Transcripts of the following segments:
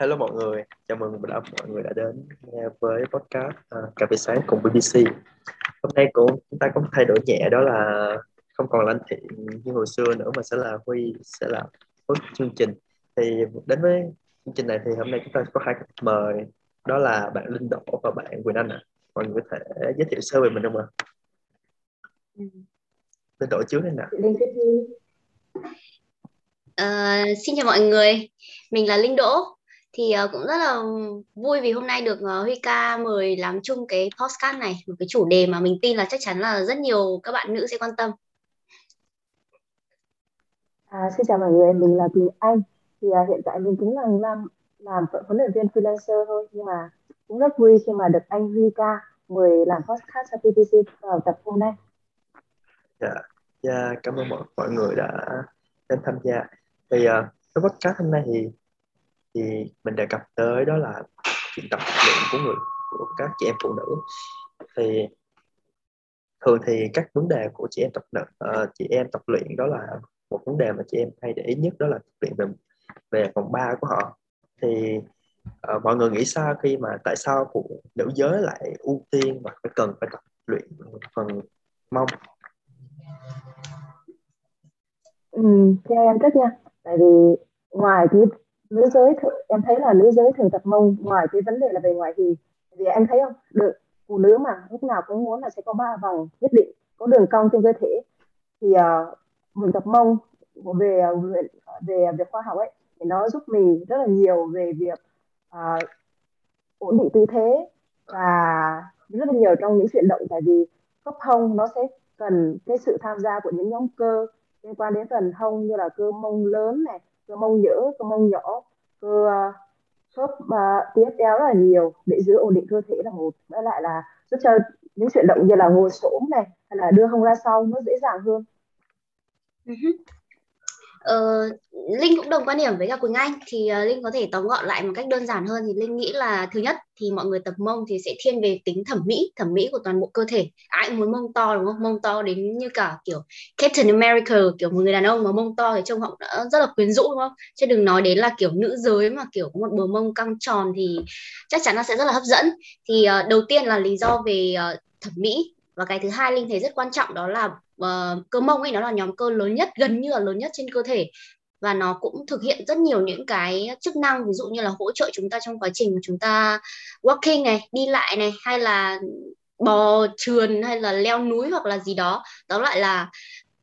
Hello mọi người, chào mừng đã mọi người đã đến nghe với podcast uh, Cà phê sáng cùng BBC. Hôm nay cũng chúng ta có một thay đổi nhẹ đó là không còn là anh Thiện như hồi xưa nữa mà sẽ là Huy sẽ là host chương trình. Thì đến với chương trình này thì hôm nay chúng ta có hai khách mời đó là bạn Linh Đỗ và bạn Quỳnh Anh ạ. À. Mọi người có thể giới thiệu sơ về mình không ạ? À? Linh Đỗ trước đây nào. Uh, xin chào mọi người, mình là Linh Đỗ, thì uh, cũng rất là vui vì hôm nay được uh, Huy ca mời làm chung cái podcast này một cái chủ đề mà mình tin là chắc chắn là rất nhiều các bạn nữ sẽ quan tâm. À, xin chào mọi người, mình là Quỳnh Anh. Thì uh, hiện tại mình cũng là làm làm huấn luyện viên freelancer thôi nhưng mà cũng rất vui khi mà được anh Huy ca mời làm podcast cho PPC vào tập hôm nay. Dạ, yeah, cảm ơn mọi, mọi người đã đến tham gia. Thì uh, cái podcast hôm nay thì thì mình đề cập tới đó là chuyện tập luyện của người của các chị em phụ nữ. Thì thường thì các vấn đề của chị em tập uh, chị em tập luyện đó là một vấn đề mà chị em hay để ý nhất đó là tập luyện về về vòng ba của họ. Thì uh, mọi người nghĩ sao khi mà tại sao phụ nữ giới lại ưu tiên và phải cần phải tập luyện phần mông? Ừ, theo em thích nha. Tại vì ngoài cái nữ giới em thấy là nữ giới thường tập mông ngoài cái vấn đề là về ngoại hình vì em thấy không? Được phụ nữ mà lúc nào cũng muốn là sẽ có ba vòng nhất định có đường cong trên cơ thể. Thì uh, mình tập mông về về về việc khoa học ấy thì nó giúp mình rất là nhiều về việc uh, ổn định tư thế và rất là nhiều trong những chuyển động. Tại vì khớp hông nó sẽ cần cái sự tham gia của những nhóm cơ liên quan đến phần hông như là cơ mông lớn này cơ mông nhỡ cơ mông nhỏ cơ khớp uh, theo rất là nhiều để giữ ổn định cơ thể là một với lại là giúp cho những chuyển động như là ngồi xổm này hay là đưa hông ra sau nó dễ dàng hơn uh-huh. Ờ, Linh cũng đồng quan điểm với cả Quỳnh Anh. Thì uh, Linh có thể tóm gọn lại một cách đơn giản hơn. Thì Linh nghĩ là thứ nhất thì mọi người tập mông thì sẽ thiên về tính thẩm mỹ thẩm mỹ của toàn bộ cơ thể. Ai cũng muốn mông to đúng không? Mông to đến như cả kiểu Captain America kiểu một người đàn ông mà mông to thì trông họ đã rất là quyến rũ đúng không? Chứ đừng nói đến là kiểu nữ giới mà kiểu có một bờ mông căng tròn thì chắc chắn là sẽ rất là hấp dẫn. Thì uh, đầu tiên là lý do về uh, thẩm mỹ và cái thứ hai linh thấy rất quan trọng đó là uh, cơ mông ấy nó là nhóm cơ lớn nhất gần như là lớn nhất trên cơ thể. Và nó cũng thực hiện rất nhiều những cái chức năng ví dụ như là hỗ trợ chúng ta trong quá trình chúng ta walking này đi lại này hay là bò trườn hay là leo núi hoặc là gì đó. Đó lại là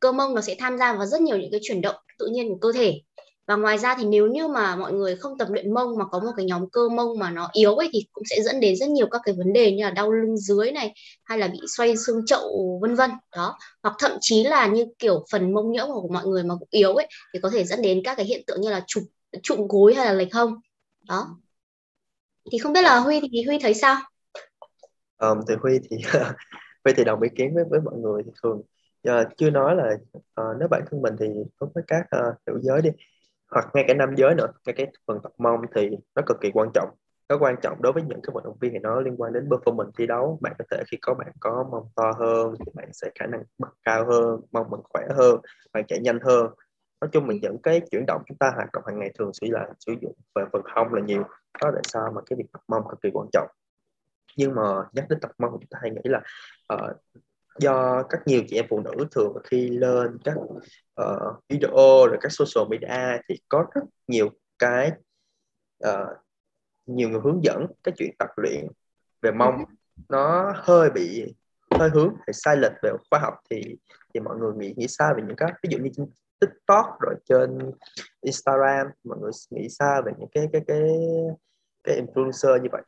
cơ mông nó sẽ tham gia vào rất nhiều những cái chuyển động tự nhiên của cơ thể và ngoài ra thì nếu như mà mọi người không tập luyện mông mà có một cái nhóm cơ mông mà nó yếu ấy thì cũng sẽ dẫn đến rất nhiều các cái vấn đề như là đau lưng dưới này hay là bị xoay xương chậu vân vân. Đó. Hoặc thậm chí là như kiểu phần mông nhỡ của mọi người mà cũng yếu ấy thì có thể dẫn đến các cái hiện tượng như là trục trụng gối hay là lệch hông. Đó. Thì không biết là Huy thì Huy thấy sao? Um, từ Huy thì Huy thì đồng ý kiến với với mọi người thì thường uh, chưa nói là uh, nếu bản thân mình thì không với các uh, nữ giới đi hoặc ngay cả nam giới nữa. Ngay cái phần tập mông thì nó cực kỳ quan trọng. Nó quan trọng đối với những cái vận động viên thì nó liên quan đến performance thi đấu. Bạn có thể khi có bạn có mông to hơn thì bạn sẽ khả năng bật cao hơn mông mình khỏe hơn bạn chạy nhanh hơn. Nói chung mình những cái chuyển động chúng ta hoạt động hàng ngày thường sẽ là sử dụng về phần hông là nhiều. Đó tại sao mà cái việc tập mông cực kỳ quan trọng. Nhưng mà nhắc đến tập mông chúng ta hay nghĩ là uh, do các nhiều chị em phụ nữ thường khi lên các uh, video rồi các social media thì có rất nhiều cái uh, nhiều người hướng dẫn cái chuyện tập luyện về mông. Ừ. nó hơi bị hơi hướng hay sai lệch về khoa học thì thì mọi người nghĩ nghĩ sao về những cái ví dụ như trên TikTok rồi trên Instagram mọi người nghĩ sao về những cái cái cái cái influencer như vậy.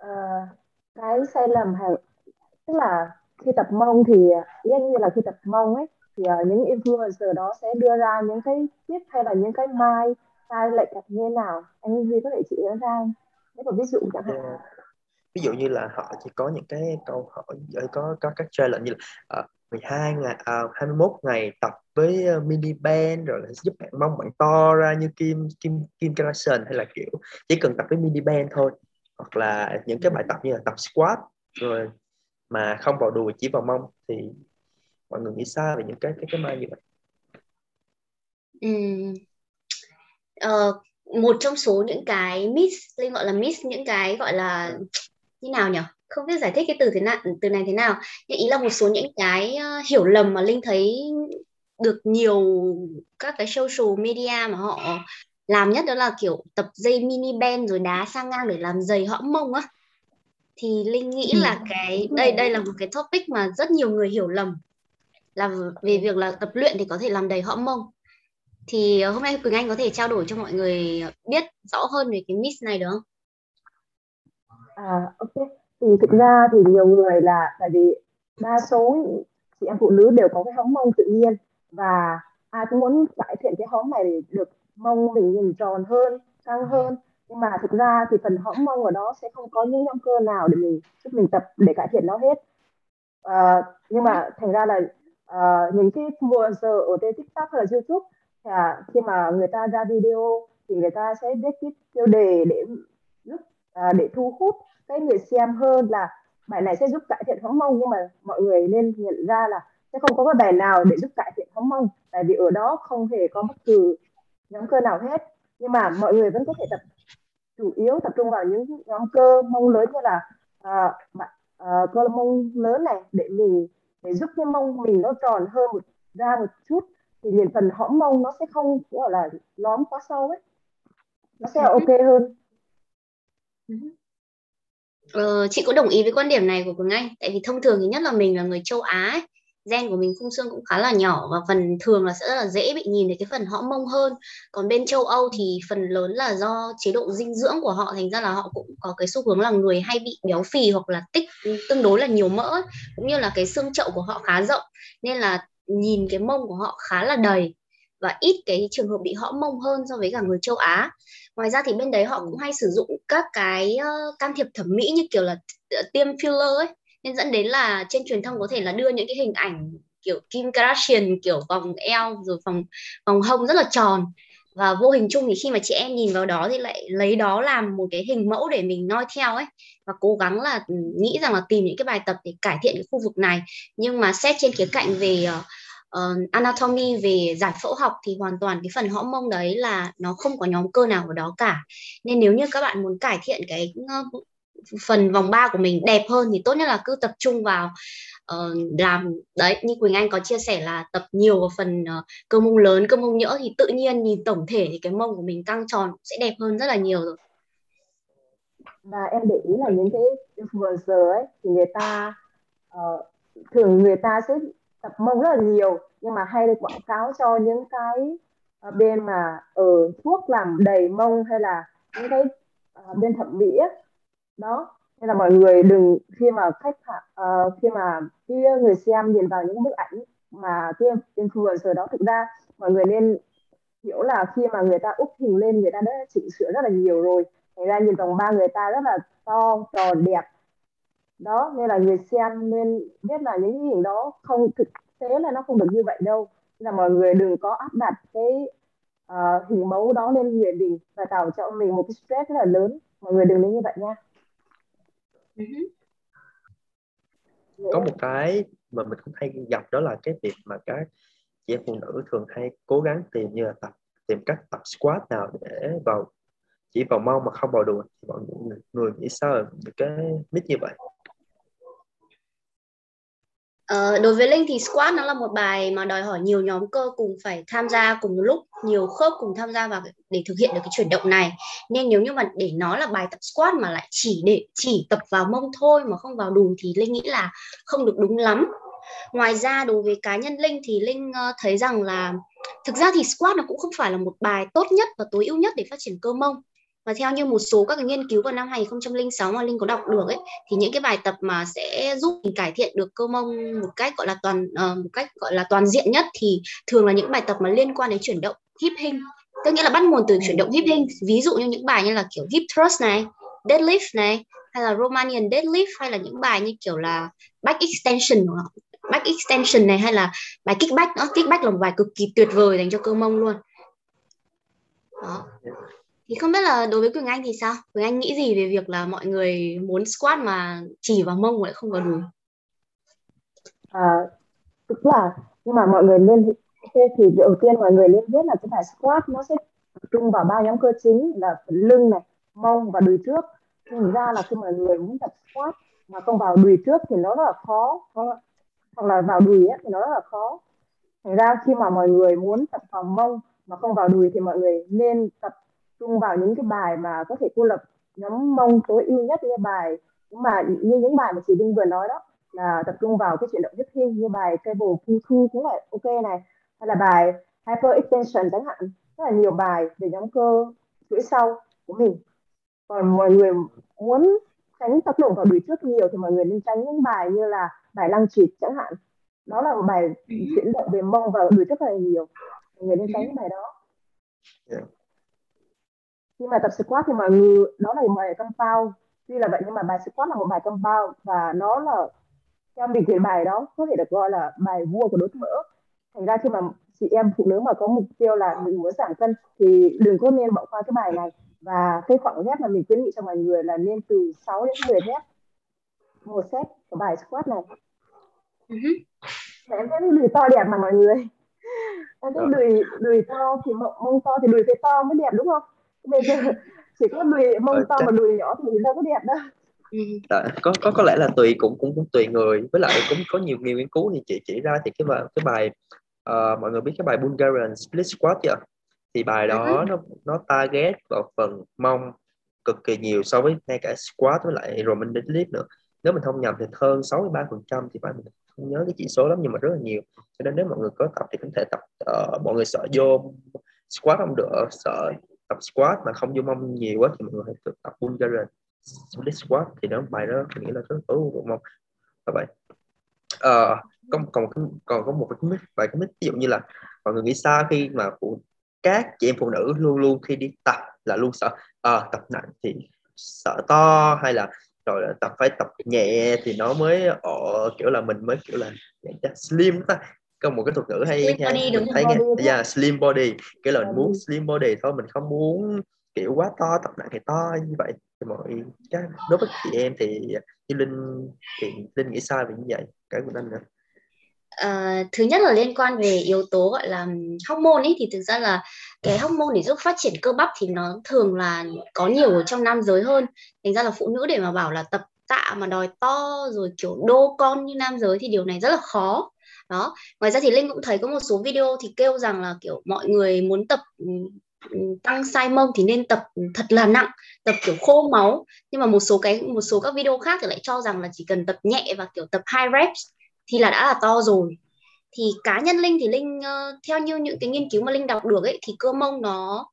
Uh, cái sai lầm hàng tức là khi tập mông thì giống như là khi tập mông ấy thì uh, những influencer đó sẽ đưa ra những cái tips hay là những cái mai sai lệch như thế nào? Anh Duy có thể chỉ ra nếu mà ví dụ chẳng hạn. Yeah. ví dụ như là họ chỉ có những cái câu hỏi ờ, có có các challenge như là ờ, uh, 12 ngày à, uh, 21 ngày tập với uh, mini band rồi là giúp bạn mong bạn to ra như Kim Kim Kim Kardashian hay là kiểu chỉ cần tập với mini band thôi hoặc là những cái bài tập như là tập squat rồi mà không vào đùi chỉ vào mông thì mọi người nghĩ sao về những cái cái cái mai như vậy? Ừ. ờ, một trong số những cái miss Linh gọi là miss những cái gọi là như nào nhỉ không biết giải thích cái từ thế nào từ này thế nào. Nhưng ý là một số những cái ờ, hiểu lầm mà Linh thấy được nhiều các cái social media mà họ làm nhất đó là kiểu tập dây mini band rồi đá sang ngang để làm giày hõm mông á thì linh nghĩ là ừ. cái đây đây là một cái topic mà rất nhiều người hiểu lầm là về việc là tập luyện thì có thể làm đầy hõm mông thì hôm nay Quỳnh Anh có thể trao đổi cho mọi người biết rõ hơn về cái miss này được không? À ok thì thực ra thì nhiều người là tại vì đa số chị em phụ nữ đều có cái hõm mông tự nhiên và ai cũng muốn cải thiện cái hõm này để được mông mình nhìn tròn hơn căng hơn. Nhưng mà thực ra thì phần hõm mông ở đó sẽ không có những nhóm cơ nào để mình giúp mình tập để cải thiện nó hết. À, nhưng mà thành ra là uh, những cái mùa giờ ở trên tiktok hay là youtube thì à, khi mà người ta ra video thì người ta sẽ viết cái tiêu đề để giúp à, để thu hút cái người xem hơn là bài này sẽ giúp cải thiện hõm mông. Nhưng mà mọi người nên nhận ra là sẽ không có cái bài nào để giúp cải thiện hõm mông. Tại vì ở đó không hề có bất cứ nhóm cơ nào hết. Nhưng mà mọi người vẫn có thể tập chủ yếu tập trung vào những nhóm cơ mông lớn như là à, à, cơ mông lớn này để mình để giúp cái mông mình nó tròn hơn một ra một chút thì nhìn phần hõm mông nó sẽ không gọi là lõm quá sâu ấy. Nó sẽ ok hơn. Ờ, chị có đồng ý với quan điểm này của Quỳnh Anh. Tại vì thông thường thì nhất là mình là người châu Á ấy, gen của mình khung xương cũng khá là nhỏ và phần thường là sẽ rất là dễ bị nhìn thấy cái phần họ mông hơn. Còn bên châu Âu thì phần lớn là do chế độ dinh dưỡng của họ thành ra là họ cũng có cái xu hướng là người hay bị béo phì hoặc là tích tương đối là nhiều mỡ cũng như là cái xương chậu của họ khá rộng nên là nhìn cái mông của họ khá là đầy và ít cái trường hợp bị họ mông hơn so với cả người châu Á. Ngoài ra thì bên đấy họ cũng hay sử dụng các cái uh, can thiệp thẩm mỹ như kiểu là ờ, tiêm filler ấy nên dẫn đến là trên truyền thông có thể là đưa những cái hình ảnh kiểu Kim Kardashian kiểu vòng eo rồi vòng vòng hông rất là tròn. Và vô hình chung thì khi mà chị em nhìn vào đó thì lại lấy đó làm một cái hình mẫu để mình noi theo ấy. Và cố gắng là ừ, nghĩ rằng là tìm những cái bài tập để cải thiện cái khu vực này. Nhưng mà xét trên khía cạnh về uh, anatomy về giải phẫu học thì hoàn toàn cái phần hõm mông đấy là nó không có nhóm cơ nào ở đó cả. Nên nếu như các bạn muốn cải thiện cái uh, phần vòng ba của mình đẹp hơn thì tốt nhất là cứ tập trung vào uh, làm. Đấy như Quỳnh Anh có chia sẻ là tập nhiều vào phần uh, cơ mông lớn cơ mông nhỡ thì tự nhiên nhìn tổng thể thì cái mông của mình căng tròn sẽ đẹp hơn rất là nhiều rồi. Và em để ý là những cái influencer ấy thì người ta uh, thường người ta sẽ tập mông rất là nhiều nhưng mà hay được quảng cáo cho những cái uh, bên mà ở uh, thuốc làm đầy mông hay là những cái uh, bên thẩm mỹ ấy, đó nên là mọi người đừng khi mà khách uh, khi mà khi người xem nhìn vào những bức ảnh mà cái influencer đó thực ra mọi người nên hiểu là khi mà người ta úp hình lên người ta đã chỉnh sửa rất là nhiều rồi. Thành ra nhìn vòng ba người ta rất là to tròn đẹp. Đó nên là người xem nên biết là những hình đó không thực tế là nó không được như vậy đâu. Nên là mọi người đừng có áp đặt cái uh, hình mẫu đó lên người mình và tạo cho mình một cái stress rất là lớn. Mọi người đừng nên như vậy nha có một cái mà mình cũng hay gặp đó là cái việc mà các chị em phụ nữ thường hay cố gắng tìm như là tập tìm cách tập squat nào để vào chỉ vào mông mà không vào đùi thì mọi người, người nghĩ sao về cái mít như vậy. Ờ, đối với Linh thì squat nó là một bài mà đòi hỏi nhiều nhóm cơ cùng phải tham gia cùng một lúc, nhiều khớp cùng tham gia vào để thực hiện được cái chuyển động này. Nên nếu như mà để nó là bài tập squat mà lại chỉ để chỉ tập vào mông thôi mà không vào đùi thì Linh nghĩ là không được đúng lắm. Ngoài ra đối với cá nhân Linh thì Linh ờ, thấy rằng là thực ra thì squat nó cũng không phải là một bài tốt nhất và tối ưu nhất để phát triển cơ mông và theo như một số các cái nghiên cứu vào năm 2006 mà Linh có đọc được ấy thì những cái bài tập mà sẽ giúp mình cải thiện được cơ mông một cách gọi là toàn uh, một cách gọi là toàn diện nhất thì thường là những bài tập mà liên quan đến chuyển động hip hinge tức nghĩa là bắt nguồn từ chuyển động hip hinge ví dụ như những bài như là kiểu hip thrust này deadlift này hay là Romanian deadlift hay là những bài như kiểu là back extension back extension này hay là bài kickback nữa. Kickback là một bài cực kỳ tuyệt vời dành cho cơ mông luôn. Đó thì không biết là đối với Quỳnh Anh thì sao? Quỳnh Anh nghĩ gì về việc là mọi người muốn squat mà chỉ vào mông lại không vào đùi? À, tức là nhưng mà mọi người nên thì đầu tiên mọi người nên biết là cái bài squat nó sẽ tập trung vào ba nhóm cơ chính là phần lưng này mông và đùi trước thành ra là khi mọi người muốn tập squat mà không vào đùi trước thì nó rất là khó hoặc là vào đùi ấy, thì nó rất là khó thành ra khi mà mọi người muốn tập vào mông mà không vào đùi thì mọi người nên tập trung vào những cái bài mà có thể cô lập nhóm mông tối ưu nhất như bài nhưng mà như những bài mà chị Đinh vừa nói đó là tập trung vào cái chuyển động hip hinge như bài cable pull through cũng là ok này. Hay là bài hyper extension chẳng hạn rất là nhiều bài về nhóm cơ chuỗi sau của mình. Còn mọi người muốn tránh tác động vào đùi trước nhiều thì mọi người nên tránh những bài như là bài lăng trịt chẳng hạn. Đó là một bài chuyển động về mông và đùi rất là nhiều. Mọi người nên tránh bài đó. Yeah. Khi mà tập squat thì mọi người đó là một bài compound tuy là vậy nhưng mà bài squat là một bài compound và nó là theo mình thì bài đó có thể được gọi là bài vua của đốt mỡ thành ra khi mà chị em phụ nữ mà có mục tiêu là mình muốn giảm cân thì đừng có nên bỏ qua cái bài này. Và cái khoảng ghép mà mình khuyến nghị cho mọi người là nên từ 6 đến 10 ghép một set của bài squat này. Uh-huh. em thấy đùi to đẹp mà mọi người. Em thấy đùi đùi to thì mông to thì đùi phải to mới đẹp đúng không bây giờ chỉ có đùi mông to mà đùi nhỏ thì đâu có đẹp đâu. Đã, có có có lẽ là tùy cũng cũng cũng tùy người. Với lại cũng có nhiều nhiều nghiên cứu thì chị chỉ ra thì cái bài cái bài uh, mọi người biết cái bài Bulgarian split squat chưa? Thì bài đó nó nó target vào phần mông cực kỳ nhiều so với ngay cả squat với lại Roman deadlift nữa. Nếu mình không nhầm thì hơn 63 phần trăm thì phải mình không nhớ cái chỉ số lắm nhưng mà rất là nhiều. Cho nên nếu mọi người có tập thì có thể tập uh, mọi người sợ vô squat không được sợ tập squat mà không dùng mông nhiều quá thì mọi người hãy tập Bulgarian split squat thì nó bài đó mình nghĩ là rất tối ưu mông và vậy à, còn còn còn có một cái vài cái mít ví dụ như là mọi người nghĩ sao khi mà phụ các chị em phụ nữ luôn luôn khi đi tập là luôn sợ à, tập nặng thì sợ to hay là rồi là tập phải tập nhẹ thì nó mới ở kiểu là mình mới kiểu là dạ, dạ, slim ta có một cái thuật ngữ hay slim body, đúng thấy nghe yeah, dạ, slim body cái là muốn slim body thôi mình không muốn kiểu quá to tập nặng thì to như vậy. Thì mọi cái đối với chị em thì như linh thì linh nghĩ sao về như vậy? Cái của anh nữa Uh, thứ nhất là liên quan về yếu tố gọi là hormone ấy thì thực ra là cái hormone để giúp phát triển cơ bắp thì nó thường là có nhiều ở trong nam giới hơn. Thành ra là phụ nữ để mà bảo là tập tạ mà đòi to rồi kiểu đô con như nam giới thì điều này rất là khó đó ngoài ra thì linh cũng thấy có một số video thì kêu rằng là kiểu mọi người muốn tập ừ, ừ, tăng size mông thì nên tập thật là nặng tập kiểu khô máu. Nhưng mà một số cái một số các video khác thì lại cho rằng là chỉ cần tập nhẹ và kiểu tập high reps thì là đã là to rồi. Thì cá nhân linh thì linh uh, theo như những cái nghiên cứu mà linh đọc được ấy thì cơ mông nó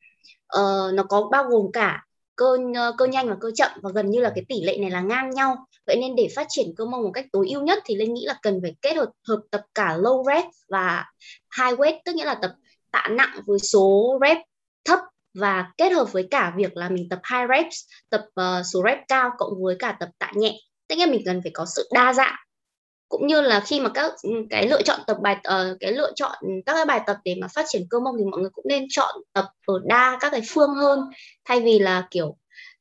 uh, nó có bao gồm cả cơ uh, cơ nhanh và cơ chậm và gần như là cái tỷ lệ này là ngang nhau vậy nên để phát triển cơ mông một cách tối ưu nhất thì linh nghĩ là cần phải kết hợp hợp tập cả low rep và high weight tức nghĩa là tập tạ nặng với số rep thấp và kết hợp với cả việc là mình tập high reps tập uh, số rep cao cộng với cả tập tạ nhẹ. Tức nghĩa mình cần phải có sự đa dạng. Cũng như là khi mà các ừ, cái lựa chọn tập bài uh, cái lựa chọn các cái bài tập để mà phát triển cơ mông thì mọi người cũng nên chọn tập ở đa các cái phương hơn. Thay vì là kiểu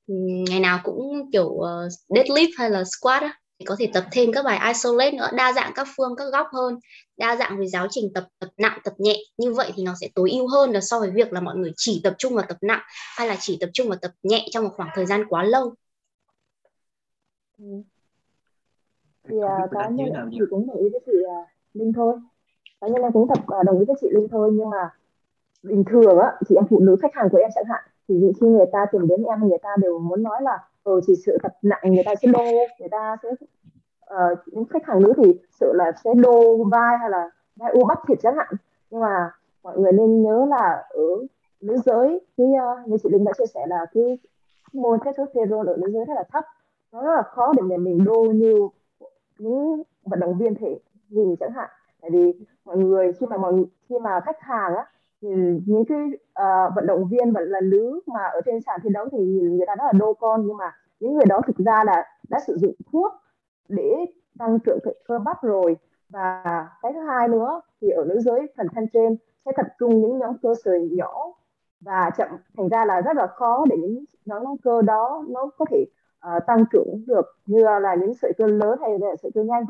ngày nào cũng kiểu uh, deadlift hay là squat á, thì có thể tập thêm các bài isolate nữa đa dạng các phương các góc hơn. Đa dạng về giáo trình tập tập nặng tập nhẹ. Như vậy thì nó sẽ tối ưu hơn là so với việc là mọi người chỉ tập trung vào tập nặng hay là chỉ tập trung vào tập nhẹ trong một khoảng thời gian quá lâu. Ừ. Thì uh, cá nhân em thì cũng đồng ý với chị uh, Linh thôi. Cá nhân em cũng tập uh, đồng ý với chị Linh thôi nhưng mà bình thường á chị em phụ nữ khách hàng của em chẳng hạn thì khi người ta tìm đến em người ta đều muốn nói là ừ chỉ sự tập nặng người ta sẽ đô người ta sẽ uh, những khách hàng nữ thì sự là sẽ đô vai hay là vai u bắp thịt chẳng hạn. Nhưng mà mọi người nên nhớ là ở nữ giới cái uh, như chị Linh đã chia sẻ là cái môn testosterone ở nữ giới rất là thấp. Nó rất là khó để mình đô như những vận động viên thể hình chẳng hạn. Tại vì mọi người khi mà mọi khi mà khách hàng á những cái uh, vận động viên vẫn là nữ mà ở trên sàn thi đấu thì người ta rất là đô con nhưng mà những người đó thực ra là đã sử dụng thuốc để tăng trưởng cơ bắp rồi và cái thứ hai nữa thì ở nữ giới phần thân trên sẽ tập trung những nhóm cơ sợi nhỏ và chậm thành ra là rất là khó để những nhóm cơ đó nó có thể uh, tăng trưởng được như là những sợi cơ lớn hay là sợi cơ nhanh